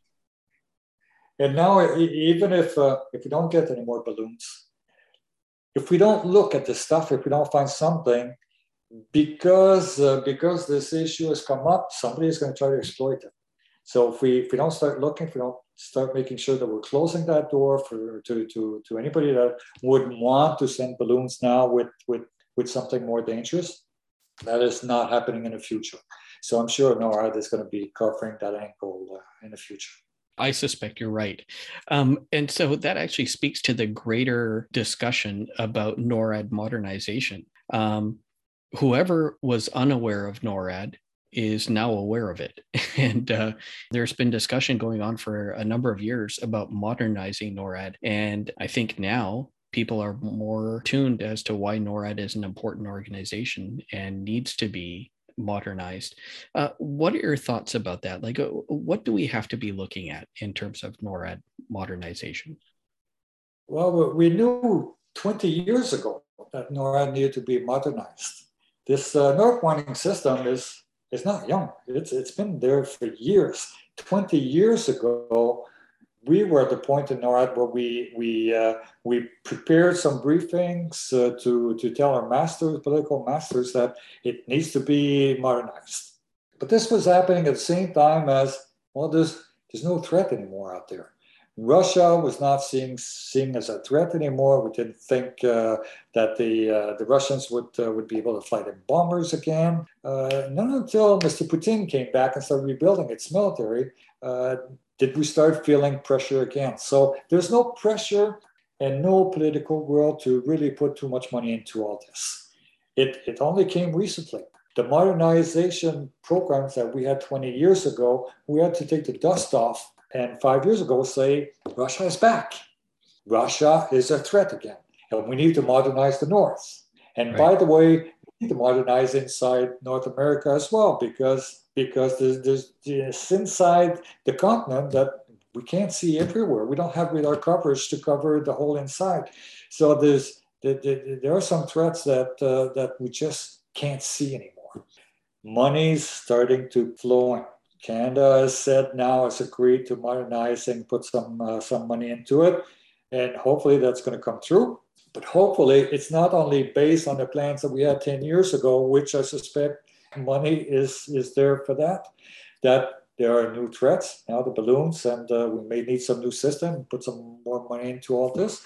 S6: and now even if uh, if we don't get any more balloons, if we don't look at the stuff, if we don't find something, because uh, because this issue has come up, somebody is going to try to exploit it. So if we if we don't start looking, if we don't start making sure that we're closing that door for to to to anybody that would want to send balloons now with with with something more dangerous, that is not happening in the future. So I'm sure NORAD is going to be covering that angle uh, in the future.
S1: I suspect you're right. Um, and so that actually speaks to the greater discussion about NORAD modernization. Um, whoever was unaware of NORAD is now aware of it. <laughs> And uh, there's been discussion going on for a number of years about modernizing NORAD. And I think now people are more tuned as to why NORAD is an important organization and needs to be modernized. Uh, what are your thoughts about that? Like, uh, what do we have to be looking at in terms of NORAD modernization?
S6: Well, we knew 20 years ago that NORAD needed to be modernized. This uh, North Warning system is, is not young. It's, it's been there for years. 20 years ago, we were at the point in NORAD where we we uh, we prepared some briefings uh, to to tell our masters, political masters, that it needs to be modernized. But this was happening at the same time as well. There's there's no threat anymore out there. Russia was not seeing seen as a threat anymore. We didn't think uh, that the uh, the Russians would uh, would be able to fly their bombers again. Uh, not until Mr. Putin came back and started rebuilding its military uh, did we start feeling pressure again? So there's no pressure and no political will to really put too much money into all this. It, it only came recently. The modernization programs that we had 20 years ago, we had to take the dust off and five years ago say, Russia is back. Russia is a threat again. And we need to modernize the North. And right. by the way, to modernize inside North America as well, because because there's, there's this inside the continent that we can't see everywhere. We don't have radar coverage to cover the whole inside. So there's there, are some threats that uh, that we just can't see anymore. Money's starting to flow in. Canada has said now has agreed to modernize and put some uh, some money into it, and hopefully that's going to come through. But hopefully it's not only based on the plans that we had 10 years ago, which I suspect money is is there for that. That there are new threats now, the balloons, and uh, we may need some new system, put some more money into all this.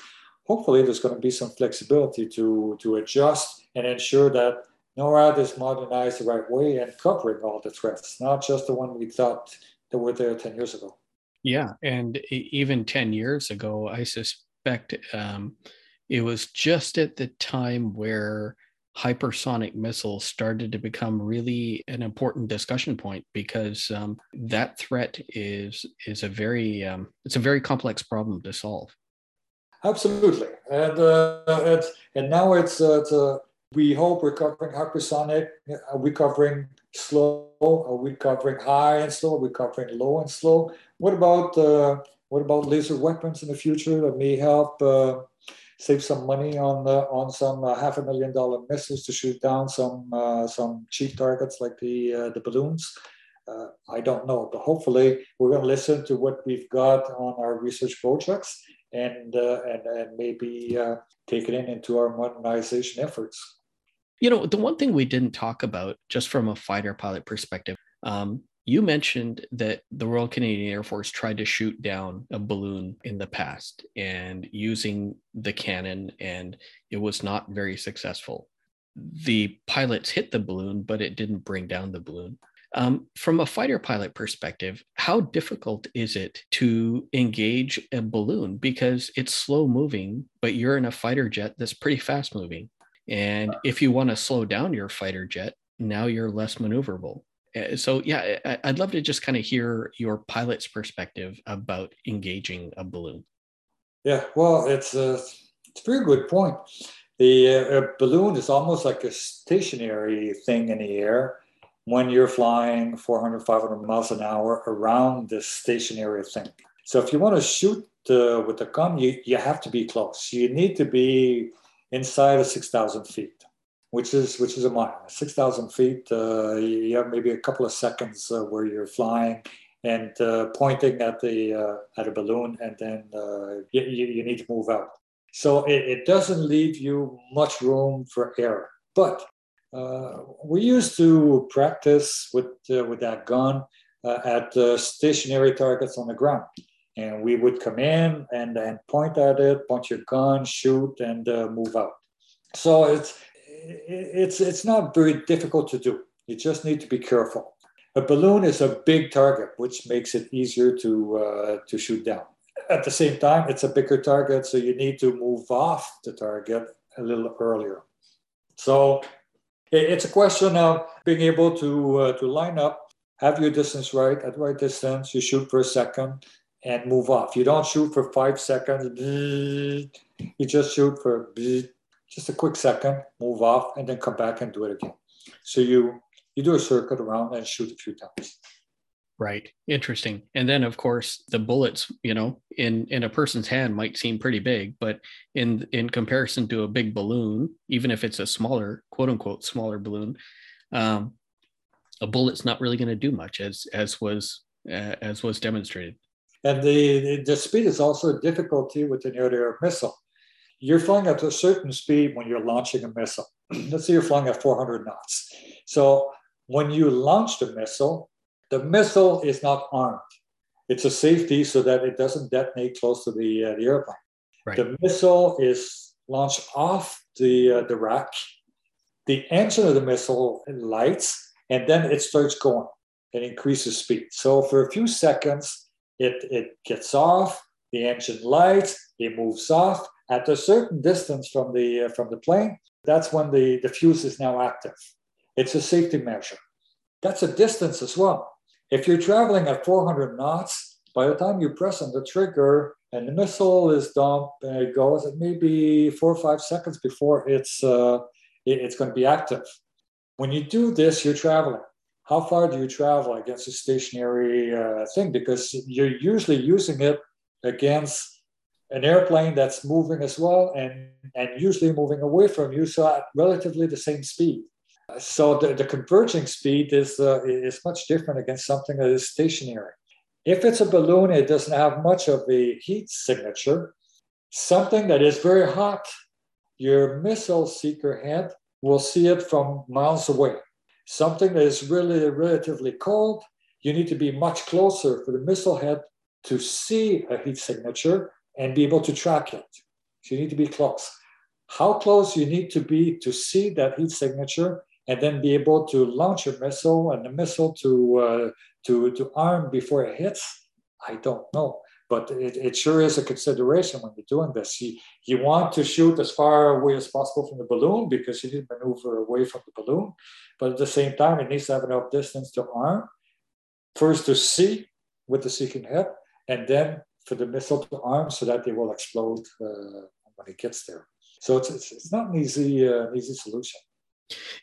S6: Hopefully, there's going to be some flexibility to to adjust and ensure that NORAD is modernized the right way and covering all the threats, not just the one we thought that were there 10 years ago.
S1: Yeah. And even 10 years ago, I suspect um, it was just at the time where hypersonic missiles started to become really an important discussion point because um, that threat is is a very um, it's a very complex problem to solve.
S6: Absolutely, and uh, and now it's, uh, it's uh, we hope we're covering hypersonic. Are we covering slow? Are we covering high and slow? Are we covering low and slow? What about uh, what about laser weapons in the future that may help? Save some money on the, on some uh, half a million dollar missiles to shoot down some uh, some cheap targets like the uh, the balloons. Uh, I don't know, but hopefully we're going to listen to what we've got on our research projects and uh, and and maybe uh, take it in into our modernization efforts.
S1: You know, the one thing we didn't talk about, just from a fighter pilot perspective, um, you mentioned that the Royal Canadian Air Force tried to shoot down a balloon in the past and using the cannon, and it was not very successful. The pilots hit the balloon, but it didn't bring down the balloon. Um, from a fighter pilot perspective, how difficult is it to engage a balloon? Because it's slow moving, but you're in a fighter jet that's pretty fast moving. And if you want to slow down your fighter jet, now you're less maneuverable. Uh, so yeah i'd love to just kind of hear your pilot's perspective about engaging a balloon.
S6: Yeah well it's a, it's a very good point. The uh, balloon is almost like a stationary thing in the air when you're flying 400 500 miles an hour around this stationary thing. So if you want to shoot uh, with a gun you, you have to be close. You need to be inside of 6000 feet which is which is a mile, six thousand feet. Uh, you have maybe a couple of seconds uh, where you're flying, and uh, pointing at the uh, at a balloon, and then uh, you, you need to move out. So it, it, doesn't leave you much room for error. But uh, we used to practice with uh, with that gun uh, at stationary targets on the ground, and we would come in and then point at it, point your gun, shoot, and move out. So it's it's it's not very difficult to do. You just need to be careful. A balloon is a big target, which makes it easier to, uh, to shoot down. At the same time, it's a bigger target, so you need to move off the target a little earlier. So it's a question of being able to, uh, to line up, have your distance right at right distance, you shoot for a second and move off. You don't shoot for five seconds, you just shoot for just a quick second, move off, and then come back and do it again. So you you do a circuit around and shoot a few times.
S1: Right. Interesting. And then of course the bullets, you know, in in a person's hand might seem pretty big, but in in comparison to a big balloon, even if it's a smaller, quote unquote smaller balloon, um, a bullet's not really going to do much as as was uh, as was demonstrated.
S6: And the the speed is also a difficulty with an air-to-air missile. You're flying at a certain speed when you're launching a missile. <clears throat> Let's say you're flying at 400 knots. So when you launch the missile, the missile is not armed. It's a safety so that it doesn't detonate close to the, uh, the airplane. Right. The missile is launched off the, uh, the rack. The engine of the missile lights, and then it starts going and increases speed. So for a few seconds, it, it gets off, the engine lights, it moves off. At a certain distance from the, uh, from the plane, that's when the, the fuse is now active. It's a safety measure. That's a distance as well. If you're traveling at 400 knots, by the time you press on the trigger and the missile is dumped and it goes, it may be four or five seconds before it's, uh, it's going to be active. When you do this, you're traveling. How far do you travel against a stationary uh, thing? Because you're usually using it against an airplane that's moving as well and, and usually moving away from you, so at relatively the same speed. So the, the converging speed is, uh, is much different against something that is stationary. If it's a balloon, it doesn't have much of a heat signature. Something that is very hot, your missile seeker head will see it from miles away. Something that is really relatively cold, you need to be much closer for the missile head to see a heat signature and be able to track it. So you need to be close. How close you need to be to see that heat signature and then be able to launch a missile and the missile to uh, to to arm before it hits i don't know but it, it sure is a consideration when you're doing this you, you want to shoot as far away as possible from the balloon because you need to maneuver away from the balloon but at the same time it needs to have enough distance to arm first to see with the seeking head and then for the missile to arm so that they will explode uh, when it gets there so it's, it's, it's not an easy uh, easy solution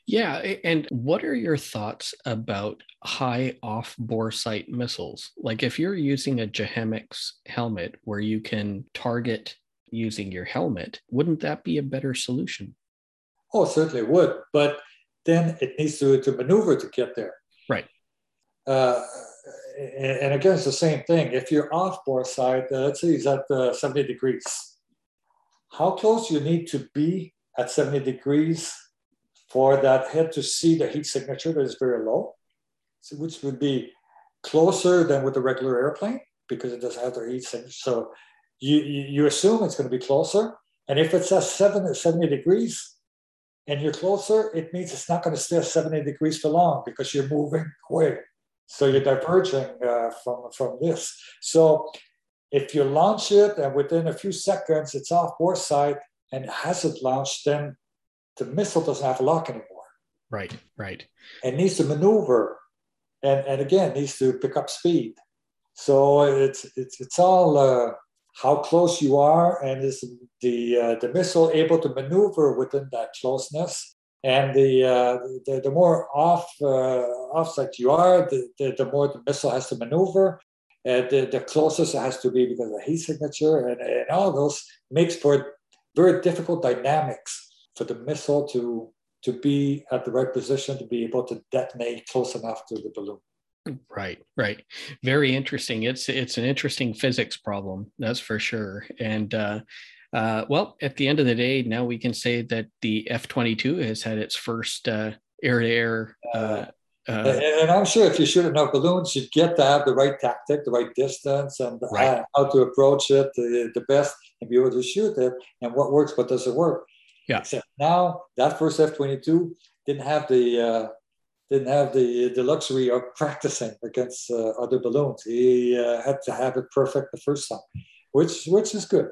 S1: yeah. And what are your thoughts about high off bore sight missiles? Like if you're using a JHMCS helmet where you can target using your helmet, wouldn't that be a better solution?
S6: Oh, certainly would. But then it needs to, to maneuver to get there.
S1: Right.
S6: Uh, and again, it's the same thing. If you're off bore sight, uh, let's say it's at uh, 70 degrees, how close you need to be at 70 degrees for that head to see the heat signature that is very low, so which would be closer than with a regular airplane because it doesn't have the heat signature. So you, you assume it's going to be closer. And if it's at 70, 70 degrees and you're closer, it means it's not going to stay at 70 degrees for long because you're moving away. So you're diverging uh, from, from this. So if you launch it and within a few seconds it's off bore sight and hasn't launched, then the missile doesn't have a lock anymore.
S1: Right, right.
S6: And needs to maneuver, and and again needs to pick up speed. So it's it's it's all uh, how close you are, and is the uh, the missile able to maneuver within that closeness. And the uh, the, the more off uh, you are, the, the, the more the missile has to maneuver. The, the closest it has to be because of the heat signature and, and all those makes for very difficult dynamics for the missile to to be at the right position to be able to detonate close enough to the balloon.
S1: Right, right. Very interesting. It's it's an interesting physics problem, that's for sure. And uh, uh, well, at the end of the day, now we can say that the F twenty two has had its first air to air.
S6: And I'm sure if you shoot enough balloons, you get to have the right tactic, the right distance, and right. how to approach it the, the best, and be able to shoot it. And what works, what doesn't work.
S1: Yeah.
S6: Except now that first F twenty two didn't have the uh, didn't have the the luxury of practicing against uh, other balloons. He uh, had to have it perfect the first time, which which is good.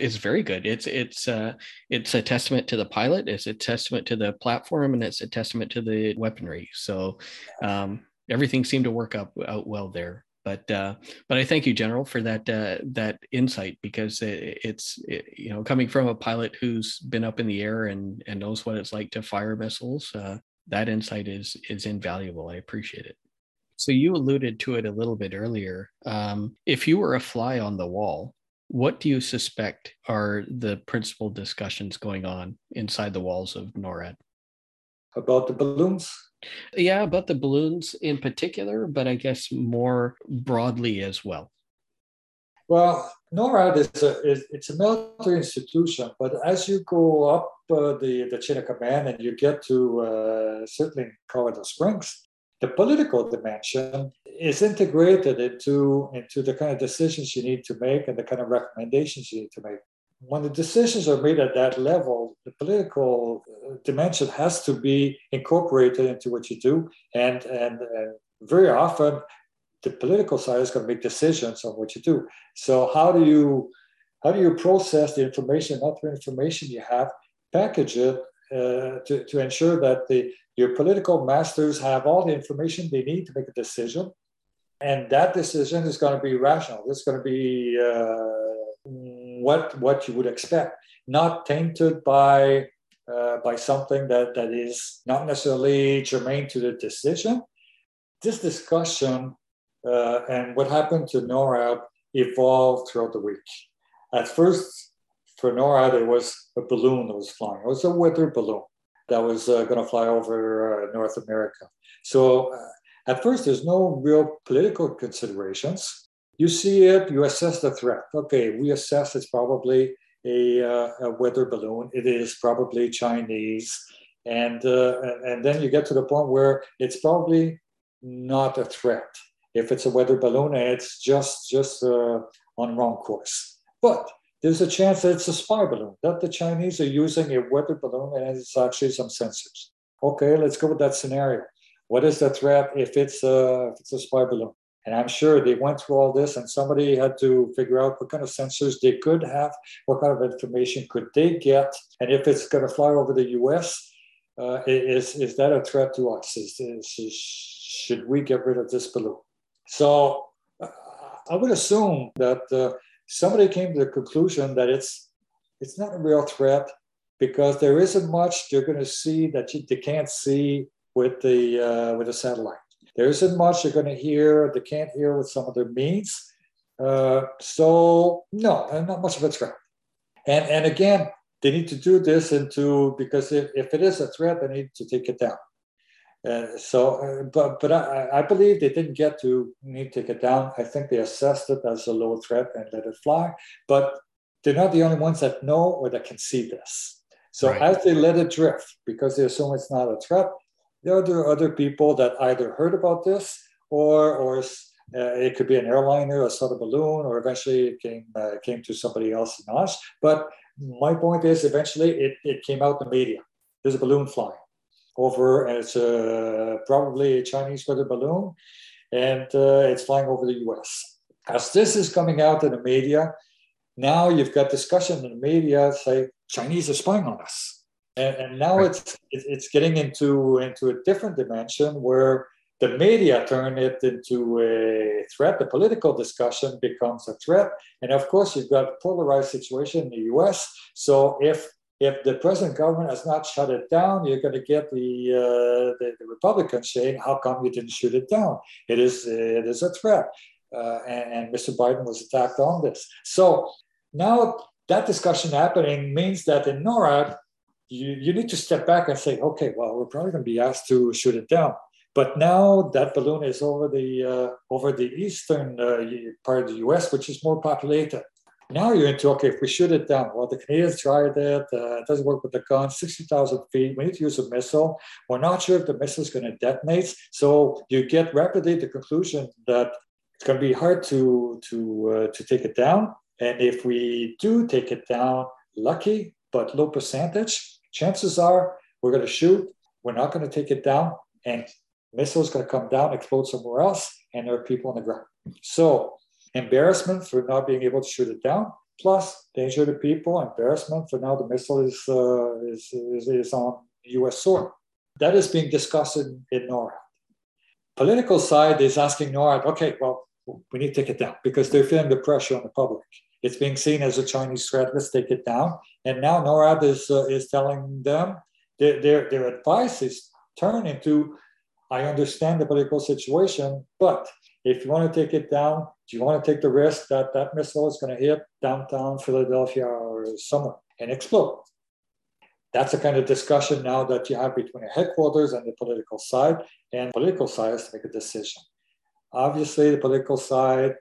S1: It's very good. It's it's uh, it's a testament to the pilot. It's a testament to the platform, and it's a testament to the weaponry. So um, everything seemed to work out, out well there. But uh, but I thank you, General, for that uh, that insight because it, it's it, you know coming from a pilot who's been up in the air and and knows what it's like to fire missiles. Uh, that insight is is invaluable. I appreciate it. So you alluded to it a little bit earlier. Um, if you were a fly on the wall, what do you suspect are the principal discussions going on inside the walls of NORAD?
S6: About the balloons?
S1: Yeah, about the balloons in particular, but I guess more broadly as well.
S6: Well, NORAD is a is, it's a military institution, but as you go up uh, the the chain of command and you get to uh, certainly Colorado Springs, the political dimension is integrated into into the kind of decisions you need to make and the kind of recommendations you need to make. When the decisions are made at that level, the political uh, dimension has to be incorporated into what you do, and and, and very often the political side is going to make decisions on what you do. So how do you how do you process the information, other information you have, package it uh, to, to ensure that the your political masters have all the information they need to make a decision, and that decision is going to be rational. It's going to be uh, what what you would expect, not tainted by uh, by something that that is not necessarily germane to the decision. This discussion uh, and what happened to NORAD evolved throughout the week. At first, for NORAD, it was a balloon that was flying. It was a weather balloon that was uh, going to fly over uh, North America. So uh, at first, there's no real political considerations. You see it, you assess the threat. Okay, we assess it's probably a, uh, a weather balloon. It is probably Chinese. And, uh, and then you get to the point where it's probably not a threat if it's a weather balloon, it's just just on wrong course. But there's a chance that it's a spy balloon, that the Chinese are using a weather balloon and it's actually some sensors. Okay, let's go with that scenario. What is the threat if it's a, if it's a spy balloon? And I'm sure they went through all this and somebody had to figure out what kind of sensors they could have, what kind of information could they get, and if it's going to fly over the US, uh, is, is that a threat to us? Is, is, is, should we get rid of this balloon? So uh, I would assume that uh, somebody came to the conclusion that it's it's not a real threat because there isn't much they're going to see that you, they can't see with the uh, with a satellite. There isn't much they're going to hear they can't hear with some other means. Uh, so no, not much of a threat. And and again, they need to do this into because if, if it is a threat, they need to take it down. Uh, so, uh, but but I, I, believe they didn't get to need to take it down. I think they assessed it as a low threat and let it fly. But they're not the only ones that know or that can see this. So right. as they let it drift, because they assume it's not a threat, there are other people that either heard about this or or uh, it could be an airliner, a sort of balloon, or eventually it came uh, came to somebody else in us. But my point is, eventually it, it came out in the media. There's a balloon flying over as a, probably a Chinese weather balloon, and uh, it's flying over the US. As this is coming out in the media, now you've got discussion in the media say Chinese are spying on us. And, and now right. it's it's getting into into a different dimension where the media turn it into a threat. The political discussion becomes a threat, and of course you've got a polarized situation in the U.S. So if if the present government has not shut it down, you're going to get the, uh, the, the, Republicans saying, "How come you didn't shoot it down? It is it is a threat." Uh, and, and, Mr. Biden was attacked on this. So now that discussion happening means that in NORAD, you, you need to step back and say, "Okay, well, we're probably going to be asked to shoot it down." But now that balloon is over the uh, over the eastern uh, part of the U.S., which is more populated. Now you're into okay. If we shoot it down, well, the Canadians tried it. Uh, it doesn't work with the gun. Sixty thousand feet. We need to use a missile. We're not sure if the missile is going to detonate. So you get rapidly the conclusion that it's going to be hard to to uh, to take it down. And if we do take it down, lucky but low percentage, chances are we're going to shoot. We're not going to take it down, and missile is going to come down, explode somewhere else, and there are people on the ground. So embarrassment for not being able to shoot it down, plus danger to people, embarrassment for now the missile is, uh, is, is, is, on US soil. That is being discussed in, in NORAD. Political side is asking NORAD, okay, well, we need to take it down because they're feeling the pressure on the public. It's being seen as a Chinese threat. Let's take it down. And now NORAD is, uh, is telling them their, their, their advice is turn into I understand the political situation, but if you want to take it down, do you want to take the risk that that missile is going to hit downtown Philadelphia or somewhere and explode? That's the kind of discussion now that you have between the headquarters and the political side, and political side has to make a decision. Obviously, the political side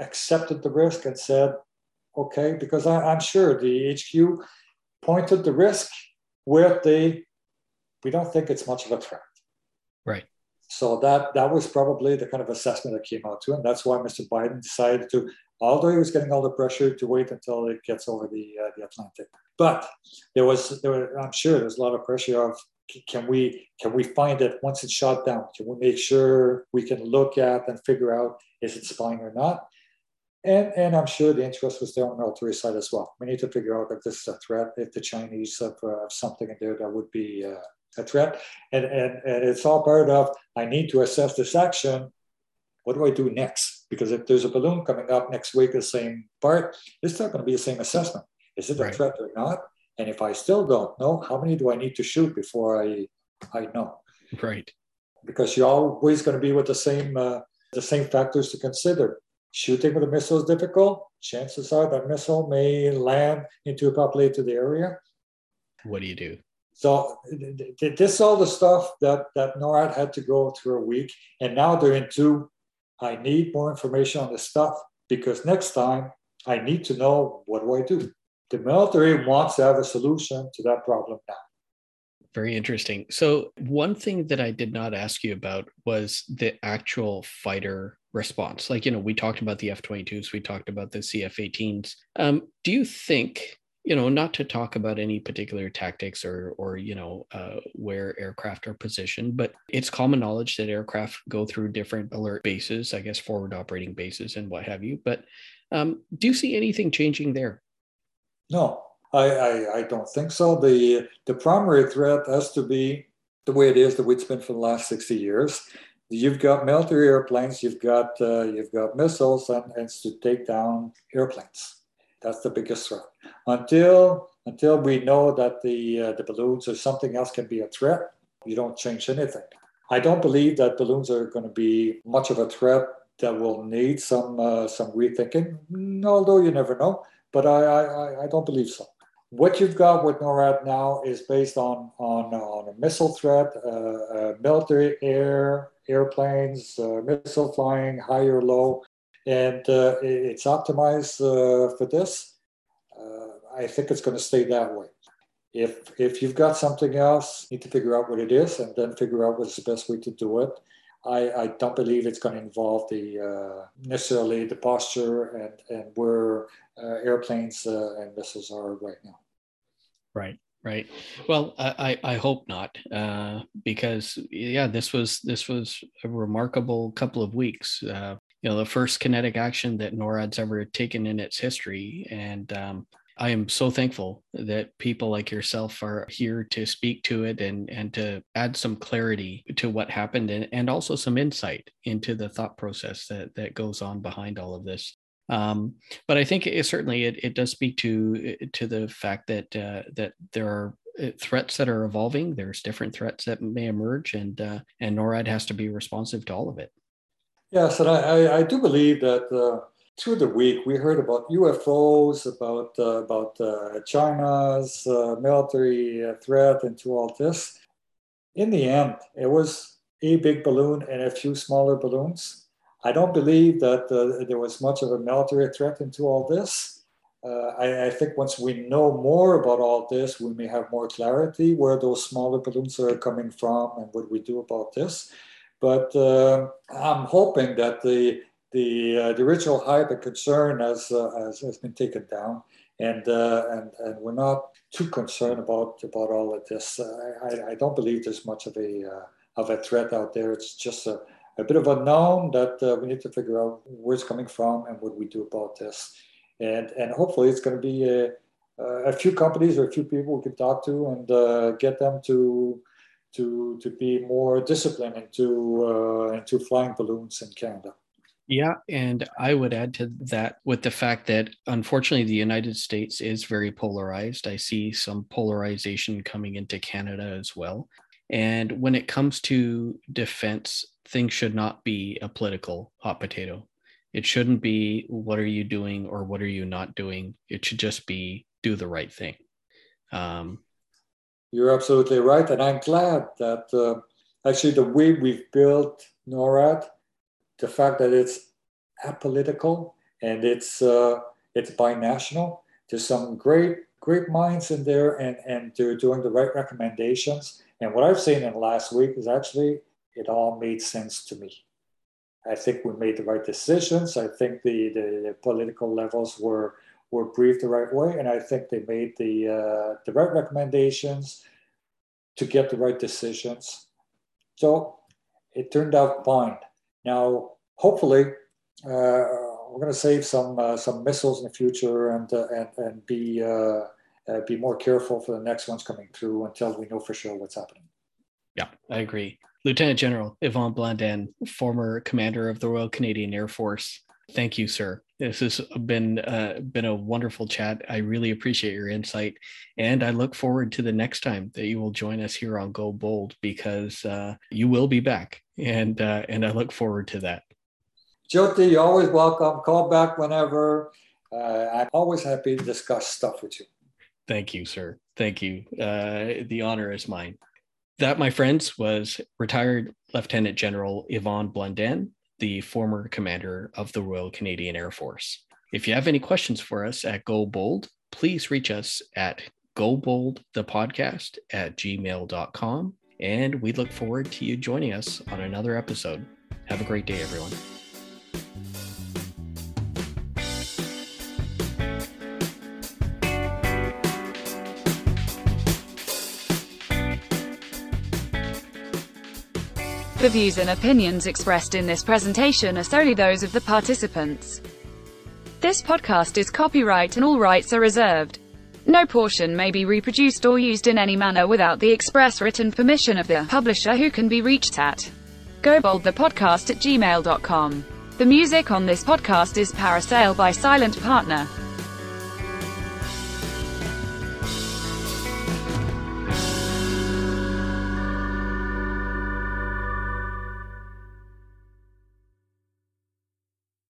S6: accepted the risk and said, okay, because I, am sure the HQ pointed the risk where they, we don't think it's much of a threat.
S1: Right.
S6: So that that was probably the kind of assessment that came out to him. That's why Mr. Biden decided to, although he was getting all the pressure, to wait until it gets over the uh, the Atlantic. But there was, there were, I'm sure, there's a lot of pressure of can we can we find it once it's shot down? Can we make sure we can look at and figure out is it spying or not? And, and I'm sure the interest was there on the military side as well. We need to figure out if this is a threat, if the Chinese have uh, something in there that would be uh, a threat. And, and, and it's all part of I need to assess this action. What do I do next? Because if there's a balloon coming up next week, the same part, it's not going to be the same assessment. Is it a right. threat or not? And if I still don't know, how many do I need to shoot before I I know?
S1: Right.
S6: Because you're always going to be with the same uh, the same factors to consider. Shooting with a missile is difficult. Chances are that missile may land into a populated area.
S1: What do you do?
S6: So this is all the stuff that, that NORAD had to go through a week. And now they're into, I need more information on this stuff because next time I need to know what do I do? The military wants to have a solution to that problem now.
S1: Very interesting. So, one thing that I did not ask you about was the actual fighter response. Like, you know, we talked about the F 22s, we talked about the CF 18s. Um, do you think you know, not to talk about any particular tactics or, or you know, uh, where aircraft are positioned, but it's common knowledge that aircraft go through different alert bases, I guess forward operating bases and what have you. But um, do you see anything changing there?
S6: No, I, I, I don't think so. The the primary threat has to be the way it is that it's been for the last 60 years. You've got military airplanes, you've got uh, you've got missiles, and, and to take down airplanes. That's the biggest threat. Until until we know that the uh, the balloons or something else can be a threat, you don't change anything. I don't believe that balloons are going to be much of a threat that will need some uh, some rethinking. Although you never know, but I, I I don't believe so. What you've got with NORAD now is based on on, on a missile threat, uh, uh military air airplanes, uh, missile flying high or low, and uh, it's optimized uh, for this. Uh, I think it's going to stay that way. If if you've got something else, you need to figure out what it is, and then figure out what's the best way to do it. I, I don't believe it's going to involve the uh, necessarily the posture and and where uh, airplanes uh, and missiles are right now.
S1: Right right well i i hope not because yeah this was this was a remarkable couple of weeks you know the first kinetic action that NORAD's ever taken in its history, and um, I am so thankful that people like yourself are here to speak to it and and to add some clarity to what happened and, and also some insight into the thought process that that goes on behind all of this. Um, but I think it, certainly it, it does speak to to the fact that uh, that there are uh, threats that are evolving. There's different threats that may emerge, and uh, and NORAD has to be responsive to all of it.
S6: Yes, and I, I, do believe that uh, through the week we heard about UFOs, about uh, about uh, China's uh, military uh, threat, and to all this. In the end, it was a big balloon and a few smaller balloons. I don't believe that uh, there was much of a military threat into all this. I, I, think once we know more about all this, we may have more clarity where those smaller balloons are coming from and what we do about this. But uh, I'm hoping that the the, uh, the original hype and concern has, uh, has, has been taken down, and uh, and and we're not too concerned about about all of this. I, I don't believe there's much of a of a threat out there. It's just a a bit of unknown that uh, we need to figure out where it's coming from and what we do about this. And, and hopefully it's going to be a, a few companies or a few people we can talk to and uh, get them to, to, to be more disciplined into, uh, into flying balloons in Canada.
S1: Yeah, and I would add to that with the fact that unfortunately the United States is very polarized. I see some polarization coming into Canada as well. And when it comes to defense, things should not be a political hot potato. It shouldn't be what are you doing or what are you not doing. It should just be do the right thing. Um,
S6: You're absolutely right. And I'm glad that uh, actually the way we've built NORAD, the fact that it's apolitical and it's, uh, it's binational, there's some great, great minds in there and, and they're doing the right recommendations and what I've seen in the last week is actually it all made sense to me. I think we made the right decisions. I think the, the, the political levels were were briefed the right way, and I think they made the uh, the right recommendations to get the right decisions. So it turned out fine. Now, hopefully, uh, we're going to save some uh, some missiles in the future and uh, and and be uh, uh, be more careful for the next ones coming through until we know for sure what's happening.
S1: Yeah, I agree. Lieutenant General Yvan Blondin, former commander of the Royal Canadian Air Force. Thank you, sir. This has been uh, been a wonderful chat. I really appreciate your insight, and I look forward to the next time that you will join us here on Go Bold because uh, you will be back, and uh, and I look forward to that.
S6: Jyoti, you're always welcome. Call back whenever. Uh, I'm always happy to discuss stuff with you.
S1: Thank you, sir. Thank you. Uh, the honor is mine. That, my friends, was retired Lieutenant General Yvan Blondin, the former commander of the Royal Canadian Air Force. If you have any questions for us at Go Bold, please reach us at goboldthepodcast at gmail.com. And we look forward to you joining us on another episode. Have a great day, everyone.
S7: The views and opinions expressed in this presentation are solely those of the participants. This podcast is copyright and all rights are reserved. No portion may be reproduced or used in any manner without the express written permission of the publisher who can be reached at goboldthepodcast at gmail.com. The music on this podcast is Parasail by Silent Partner.